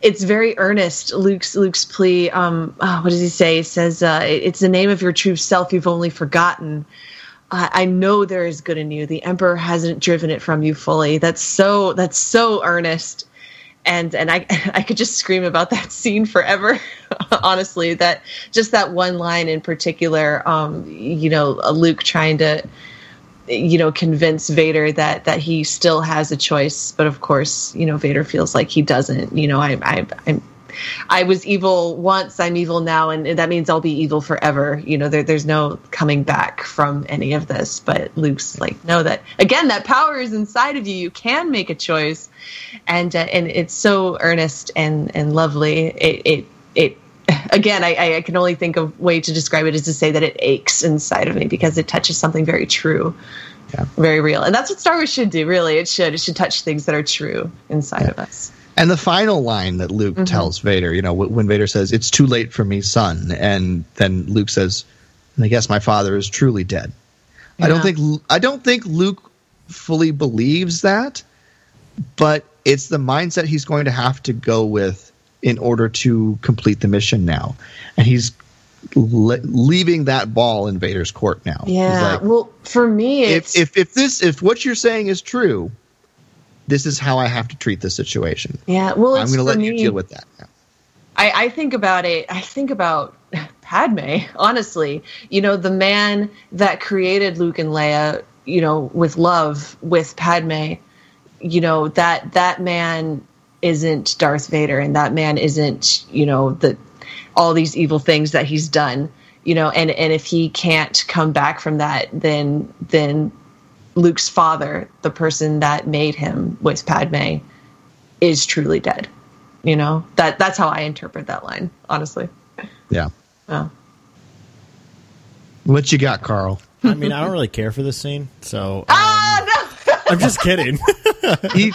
it's very earnest. Luke's Luke's plea. Um, oh, what does he say? He says, uh, "It's the name of your true self you've only forgotten." I know there is good in you. The Emperor hasn't driven it from you fully. That's so. That's so earnest, and and I I could just scream about that scene forever. honestly, that just that one line in particular. Um, you know, Luke trying to, you know, convince Vader that that he still has a choice, but of course, you know, Vader feels like he doesn't. You know, I I I'm. I was evil once, I'm evil now, and that means I'll be evil forever. You know, there, there's no coming back from any of this. But Luke's like, no, that again, that power is inside of you. You can make a choice, and uh, and it's so earnest and and lovely. It it it again, I, I can only think of way to describe it is to say that it aches inside of me because it touches something very true, Yeah. very real, and that's what Star Wars should do. Really, it should it should touch things that are true inside of us. And the final line that Luke mm-hmm. tells Vader, you know, when Vader says, "It's too late for me, son," and then Luke says, I guess my father is truly dead." I don't think I don't think Luke fully believes that, but it's the mindset he's going to have to go with in order to complete the mission now, and he's le- leaving that ball in Vader's court now. Yeah. like, well, for me, it's if if if this if what you're saying is true, this is how I have to treat this situation. yeah. Well, I'm going to let you deal with that. now. I, I think about it. I think about Padme. Honestly, you know, the man that created Luke and Leia, you know, with love with Padme, you know that that man isn't Darth Vader, and that man isn't, you know, the all these evil things that he's done. You know, and and if he can't come back from that, then then Luke's father, the person that made him with Padme, is truly dead. You know that that's how I interpret that line. Honestly, Yeah. oh. What you got, Carl? I mean, I don't really care for this scene, so um, ah no, I'm just kidding. He,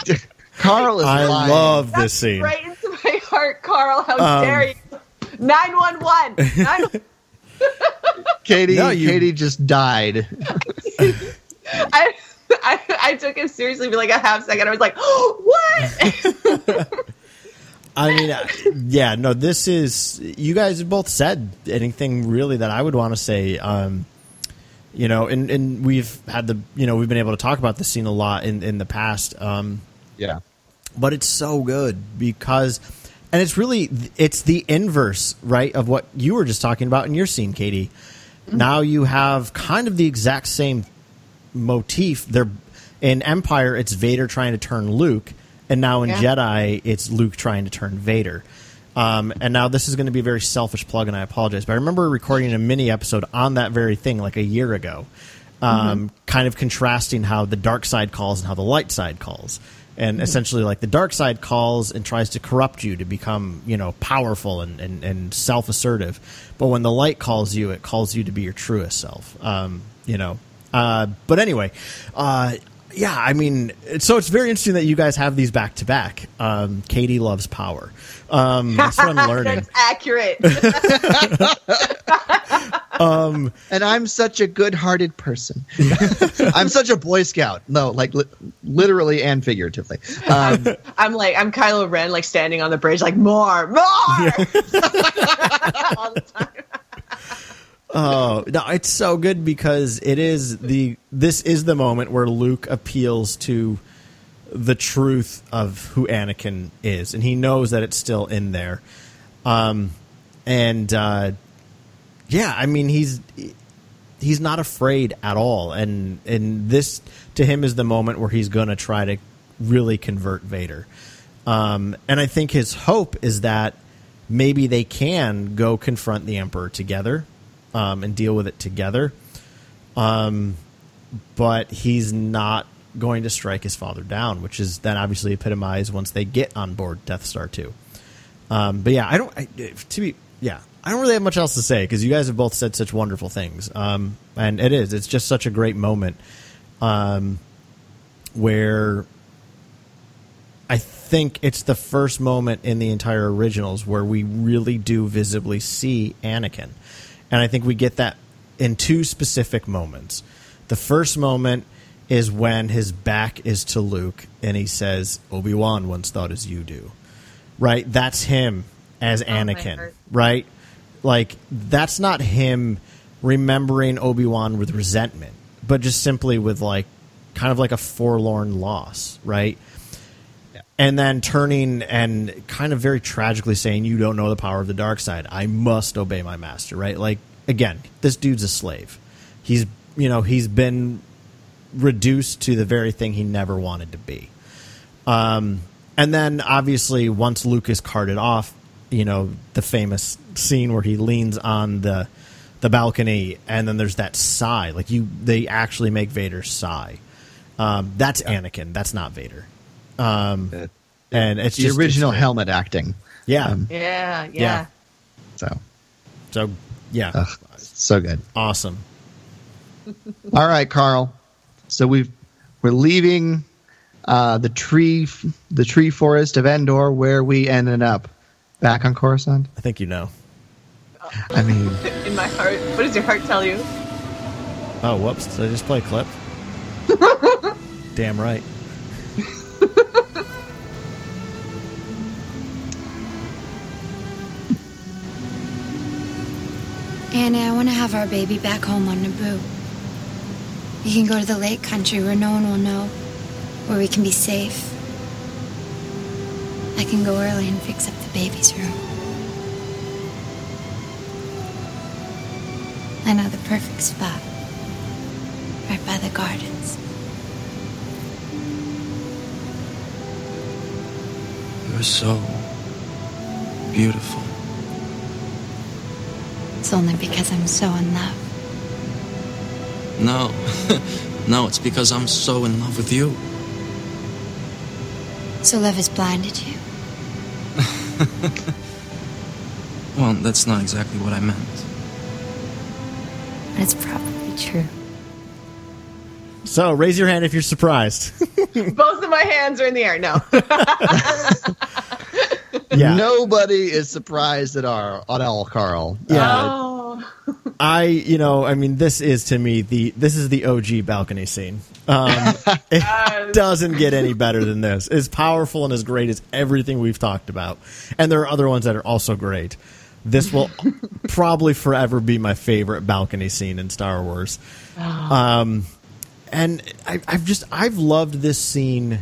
Carl is I lying. love this that's scene. right into my heart, Carl. How Um, dare you? Nine one one. Katie. No, you- Katie just died. I I I took it seriously for like a half second. I was like, what? I mean, yeah, no, this is. You guys have both said anything really that I would want to say. Um, you know, and, and we've had the, you know, we've been able to talk about this scene a lot in, in the past. Um, Yeah. But it's so good because, and it's really, it's the inverse, right, of what you were just talking about in your scene, Katie. Now you have kind of the exact same motif. They're in Empire, it's Vader trying to turn Luke, and now in Yeah. Jedi, it's Luke trying to turn Vader. Um, and now this is going to be a very selfish plug, and I apologize, but I remember recording a mini episode on that very thing like a year ago, um, kind of contrasting how the dark side calls and how the light side calls. And essentially, like the dark side calls and tries to corrupt you to become, you know, powerful and, and, and self assertive. But when the light calls you, it calls you to be your truest self. Um, you know, uh, but anyway, uh, yeah, I mean, so it's very interesting that you guys have these back to back. Um, Katie loves power. Um, that's what I'm learning. That's accurate. And I'm such a good-hearted person. I'm such a Boy Scout. No, like li- literally and figuratively. Um, I'm like I'm Kylo Ren, like standing on the bridge, like more, more. All the time. Oh no, it's so good because it is the this is the moment where Luke appeals to the truth of who Anakin is, and he knows that it's still in there. Um, and uh, yeah, I mean he's he's not afraid at all, and and this to him is the moment where he's going to try to really convert Vader. Um, and I think his hope is that maybe they can go confront the Emperor together um, and deal with it together. Um, but he's not going to strike his father down, which is then obviously epitomized once they get on board Death Star 2. Um, but yeah, I don't, I, to be, yeah, I don't really have much else to say because you guys have both said such wonderful things. Um, and it is, it's just such a great moment um, where I think it's the first moment in the entire originals where we really do visibly see Anakin. And I think we get that in two specific moments. The first moment is when his back is to Luke and he says, Obi Wan once thought as you do. Right? That's him as Oh, Anakin. heart. Right? Like, that's not him remembering Obi Wan with resentment, but just simply with, like, kind of like a forlorn loss. Right? and then turning and kind of very tragically saying, "You don't know the power of the dark side. I must obey my master." Right? Like again, this dude's a slave. He's you know he's been reduced to the very thing he never wanted to be. Um, and then obviously once Luke is carted off, you know the famous scene where he leans on the the balcony, and then there's that sigh. Like you, they actually make Vader sigh. Um, that's Anakin. That's not Vader. Um, and it's the just original it's- helmet acting. Yeah. Um, Yeah, yeah. Yeah. So, so yeah, ugh, so good. awesome. All right, Carl. So we've we're leaving uh, the tree the tree forest of Endor where we ended up. Back on Coruscant. I think you know. I mean, In my heart, what does your heart tell you? Oh, whoops! Did I just play a clip? Damn right. Annie, I want to have our baby back home on Naboo. We can go to the lake country where no one will know, where we can be safe. I can go early and fix up the baby's room. I know the perfect spot, right by the gardens. You're so beautiful. It's only because I'm so in love. No, no, it's because I'm so in love with you. So love has blinded you. Well, that's not exactly what I meant. But it's probably true. So raise your hand if you're surprised. Both of my hands are in the air. No. yeah. nobody is surprised at our at all, Carl. Yeah. Oh. I, you know, I mean, this is to me the this is the OG balcony scene. Um, it doesn't get any better than this. As powerful and as great as everything we've talked about, and there are other ones that are also great. This will probably forever be my favorite balcony scene in Star Wars. Um, and I, I've just I've loved this scene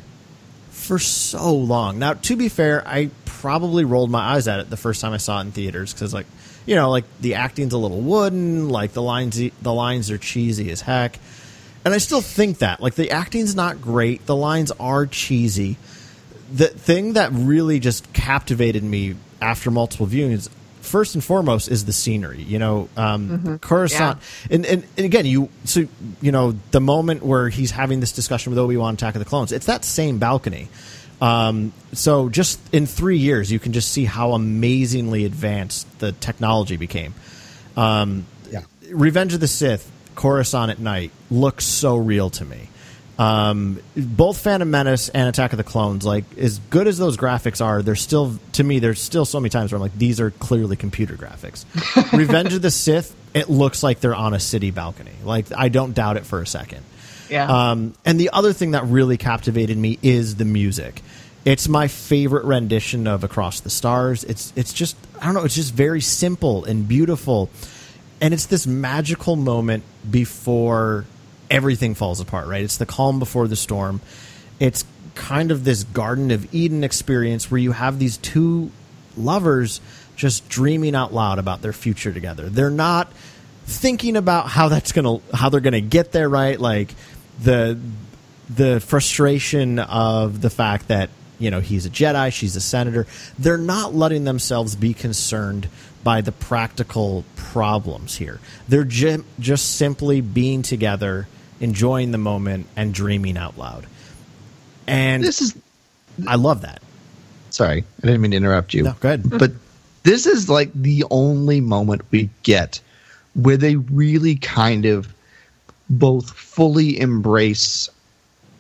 for so long. Now, to be fair, I probably rolled my eyes at it the first time I saw it in theaters because, like, you know, like the acting's a little wooden, like the lines the lines are cheesy as heck, and I still think that like the acting's not great, the lines are cheesy. The thing that really just captivated me after multiple viewings first and foremost is the scenery. You know, um, Coruscant, and, and and again, you so you know the moment where he's having this discussion with Obi Wan, Attack of the Clones. It's that same balcony. Um, so just in three years, you can just see how amazingly advanced the technology became. Um, Yeah. Revenge of the Sith, Coruscant at night looks so real to me. Um, both Phantom Menace and Attack of the Clones, like as good as those graphics are, they're still to me. There's still so many times where I'm like, these are clearly computer graphics. Revenge of the Sith, it looks like they're on a city balcony. Like I don't doubt it for a second. Yeah. Um, and the other thing that really captivated me is the music. It's my favorite rendition of Across the Stars. It's it's just I don't know. It's just very simple and beautiful, and it's this magical moment before everything falls apart. Right? It's the calm before the storm. It's kind of this Garden of Eden experience where you have these two lovers just dreaming out loud about their future together. They're not thinking about how that's gonna how they're gonna get there right like the the frustration of the fact that you know he's a jedi she's a senator they're not letting themselves be concerned by the practical problems here they're ju- just simply being together enjoying the moment and dreaming out loud and This is i love that sorry, I didn't mean to interrupt you. no go ahead but this is like the only moment we get where they really kind of both fully embrace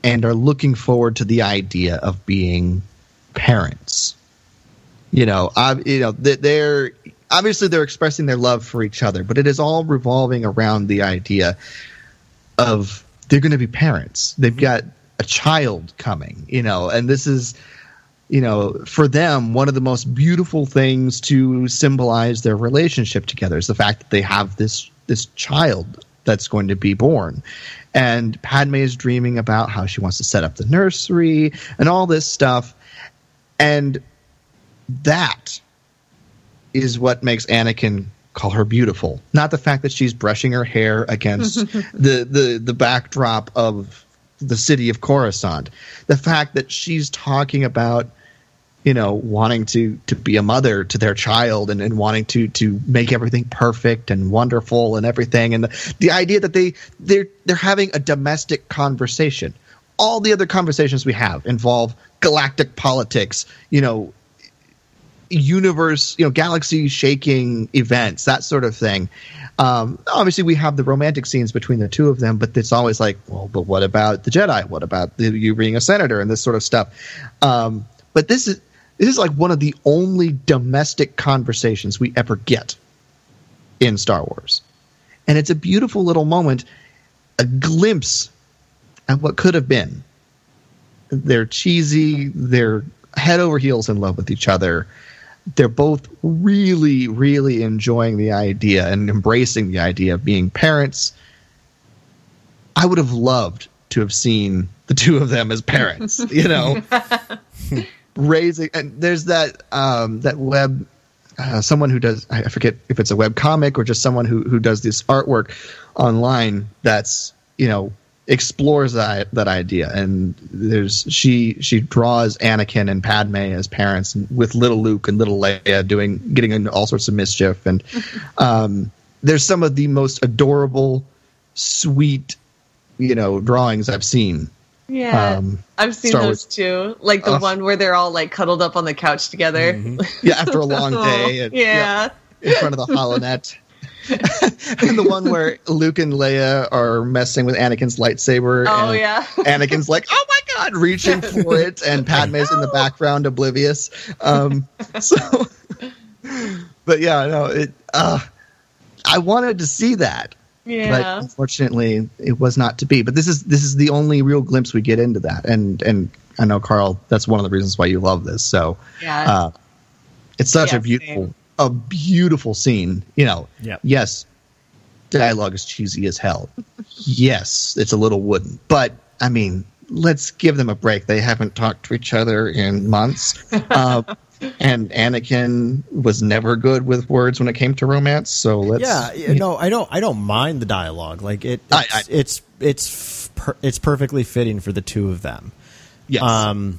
and are looking forward to the idea of being parents. You know, I, you know, they- they're obviously they're expressing their love for each other, but it is all revolving around the idea of they're going to be parents. They've got a child coming, you know, and this is you know, for them, one of the most beautiful things to symbolize their relationship together is the fact that they have this this child that's going to be born. And Padme is dreaming about how she wants to set up the nursery and all this stuff. And that is what makes Anakin call her beautiful. Not the fact that she's brushing her hair against the, the the backdrop of the city of Coruscant. The fact that she's talking about you know wanting to to be a mother to their child and, and wanting to to make everything perfect and wonderful and everything and the, the idea that they they're they're having a domestic conversation all the other conversations we have involve galactic politics you know universe, you know, galaxy shaking events, that sort of thing. Um, obviously, we have the romantic scenes between the two of them, but it's always like, well, but what about the Jedi? What about the, you being a senator and this sort of stuff? Um, but this is this is like one of the only domestic conversations we ever get in Star Wars, and it's a beautiful little moment, a glimpse at what could have been. They're cheesy. They're head over heels in love with each other they're both really, really enjoying the idea and embracing the idea of being parents. I would have loved to have seen the two of them as parents, you know, raising. And there's that um, that web, uh, someone who does I forget if it's a web comic or just someone who who does this artwork online. That's you know explores that that idea and there's she she draws Anakin and Padme as parents with little Luke and little Leia doing getting into all sorts of mischief and um, there's some of the most adorable sweet you know drawings I've seen Yeah, Um, I've seen Star those Wars- too. Like the Ugh. one where they're all like cuddled up on the couch together. yeah after a long day and, yeah. in front of the holonet and the one where Luke and Leia are messing with Anakin's lightsaber Oh and yeah. Anakin's like, "Oh my god!" reaching for it, and Padme's in the background, oblivious. Um, so, but yeah, no, it. Uh, I wanted to see that. But unfortunately, it was not to be. But this is this is the only real glimpse we get into that, and and I know Carl, that's one of the reasons why you love this. So Yeah. uh, it's such Yeah, a beautiful, same. A beautiful scene. You know, Yep. yes, dialogue is cheesy as hell. yes, it's a little wooden, but I mean, let's give them a break. They haven't talked to each other in months. Uh, and Anakin was never good with words when it came to romance. So let's yeah, yeah, no, I don't. I don't mind the dialogue. Like it, it's I- it's it's per, it's perfectly fitting for the two of them. yes. Um,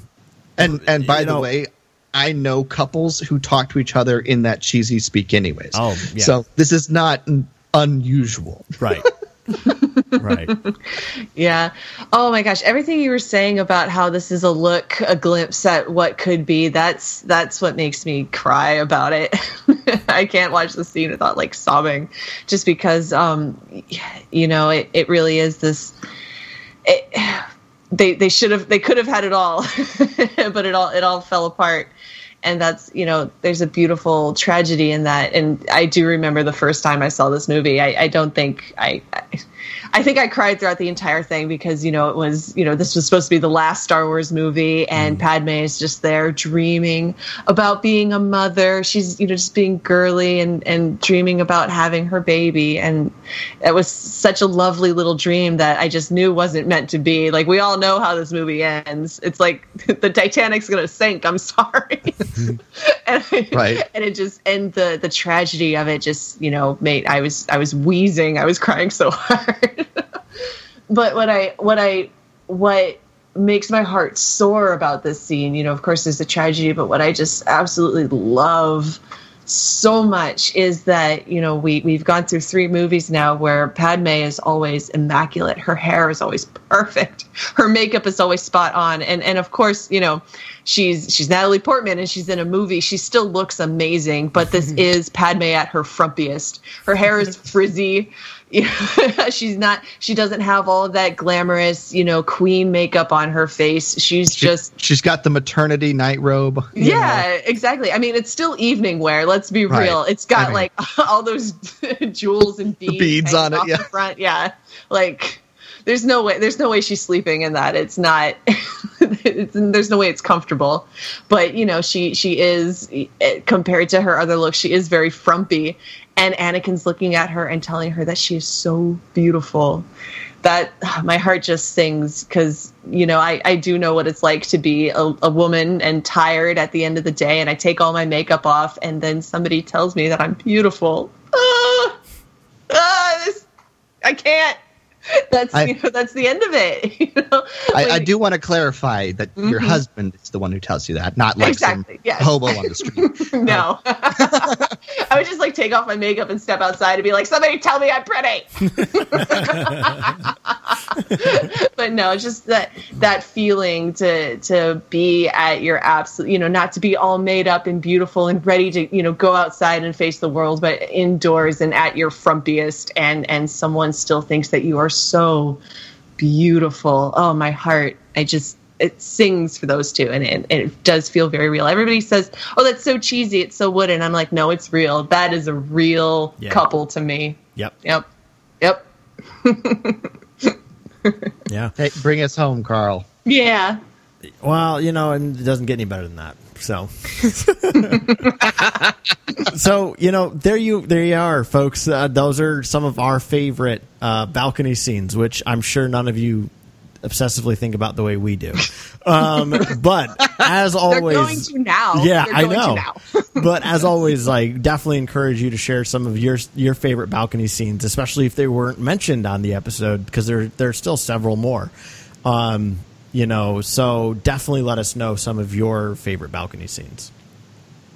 And and by the know- way, I know couples who talk to each other in that cheesy speak, anyways. Oh, yeah. So this is not n- unusual. right, right. Yeah. Oh my gosh, everything you were saying about how this is a look, a glimpse at what could be, that's that's what makes me cry about it. I can't watch the scene without like sobbing just because um you know, it, it really is this it, they they should have they could have had it all but it all it all fell apart. And that's you know there's a beautiful tragedy in that. And i do remember the first time i saw this movie. I, I don't think I, I i think i cried throughout the entire thing because you know it was you know this was supposed to be the last star wars movie and mm-hmm. padme is just there dreaming about being a mother. She's you know just being girly and and dreaming about having her baby. And it was such a lovely little dream that i just knew wasn't meant to be. Like we all know how this movie ends. It's like the titanic's gonna sink i'm sorry. Mm-hmm. And I- Right. and it just and the the tragedy of it just you know made i was i was wheezing. I was crying so hard but what i what i what makes my heart soar about this scene you know of course there's a tragedy but what i just absolutely love so much is that you know we we've gone through three movies now where Padme is always immaculate. Her hair is always perfect. Her makeup is always spot on. And and of course you know she's she's Natalie Portman and she's in a movie. She still looks amazing but this mm-hmm. is Padme at her frumpiest. Her hair is frizzy Yeah, she's not she doesn't have all of that glamorous you know queen makeup on her face she's just She's got the maternity night robe. you yeah, exactly. I mean, it's still evening wear. Let's be Right. real. It's got I mean- like all those jewels and beads, beads on it, yeah. The front, yeah. Like, there's no way. There's no way she's sleeping in that. It's not. it's, there's no way it's comfortable. But you know, she she is eh, compared to her other looks. She is very frumpy, and Anakin's looking at her and telling her that she is so beautiful that my heart just sings because you know I, I do know what it's like to be a, a woman and tired at the end of the day. And i take all my makeup off and then somebody tells me that i'm beautiful. Ah, ah, this, i can't that's I- you know that's the end of it you know I, I do want to clarify that your Mhm. husband is the one who tells you that, not like Exactly, some yes. hobo on the street. no i would just like take off my makeup and step outside and be like somebody tell me i'm pretty but no it's just that that feeling to to be at your absolute you know not to be all made up and beautiful and ready to you know go outside and face the world but indoors and at your frumpiest and and someone still thinks that you are so beautiful oh my heart i just it sings for those two and it, it does feel very real everybody says oh that's so cheesy it's so wooden i'm like no it's real that is a real Yeah. couple to me Yep. yep yep Yeah. Hey, bring us home, Carl. yeah Well, you know, and it doesn't get any better than that. So, so you know, there you there you are, folks. Uh, those are some of our favorite uh, balcony scenes, which I'm sure none of you obsessively think about the way we do. Um, but as they're always, going to now yeah, They're I know. now. but as always, like definitely encourage you to share some of your your favorite balcony scenes, especially if they weren't mentioned on the episode, because there there are still several more. Um, you know, so definitely let us know some of your favorite balcony scenes.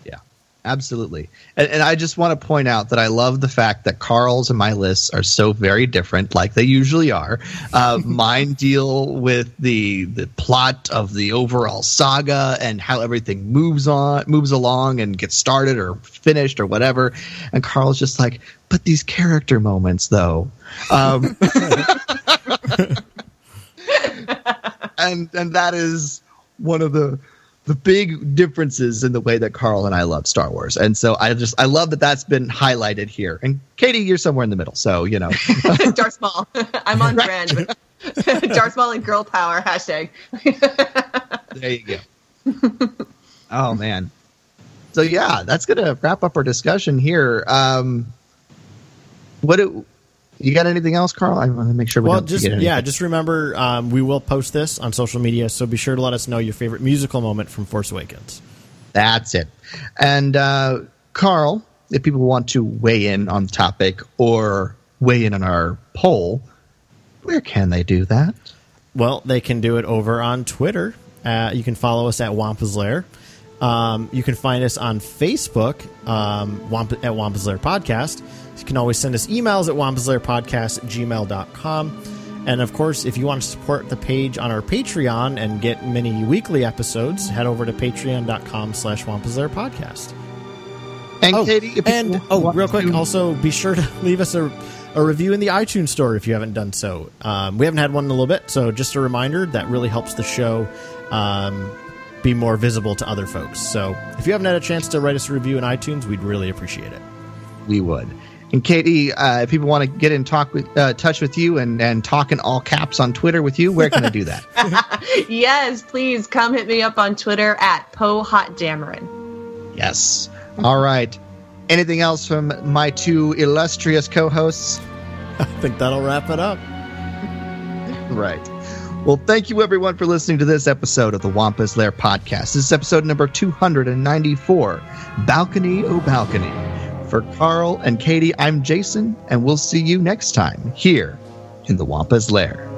Yeah, absolutely. And, and I just want to point out that I love the fact that Carl's and my lists are so very different, like they usually are. Uh, mine deal with the the plot of the overall saga and how everything moves on, moves along, and gets started or finished or whatever. And Carl's just like, but these character moments, though. Um, and and that is one of the the big differences in the way that Carl and I love Star Wars, and so I just I love that that's been highlighted here. And Katie, you're somewhere in the middle, so you know. Darth Maul. I'm on brand. But Darth Maul and girl power hashtag. there you go. oh man. So yeah, that's gonna wrap up our discussion here. Um, what do, you got anything else, Carl? I want to make sure we well, don't just yeah, just remember um, we will post this on social media, so be sure to let us know your favorite musical moment from Force Awakens. That's it. And uh, Carl, if people want to weigh in on the topic or weigh in on our poll, where can they do that? Well, they can do it over on Twitter. Uh, you can follow us at Wampa's Lair. Um, you can find us on Facebook um, Wamp- at Wampa's Lair Podcast. You can always send us emails at wampaslairpodcast at gmail.com. And of course, if you want to support the page on our Patreon and get many weekly episodes, head over to patreon.com slash Wampa's Lair Podcast. And Oh, Katie, and oh, real quick, also be sure to leave us a, a review in the iTunes store if you haven't done so. Um, we haven't had one in a little bit, so just a reminder that really helps the show um, be more visible to other folks. So if you haven't had a chance to write us a review in iTunes, we'd really appreciate it. we would. And Katie, uh, if people want to get in talk with, uh, touch with you and, and talk in all caps on Twitter with you, where can I do that? yes, please come hit me up on Twitter at Poe Hot Dameron. yes. All right. Anything else from my two illustrious co-hosts? I think that'll wrap it up. Right. Well, thank you everyone for listening to this episode of the Wampa's Lair podcast. This is episode number 294, Balcony O Balcony. For Carl and Katie, I'm Jason, and we'll see you next time here in the Wampa's Lair.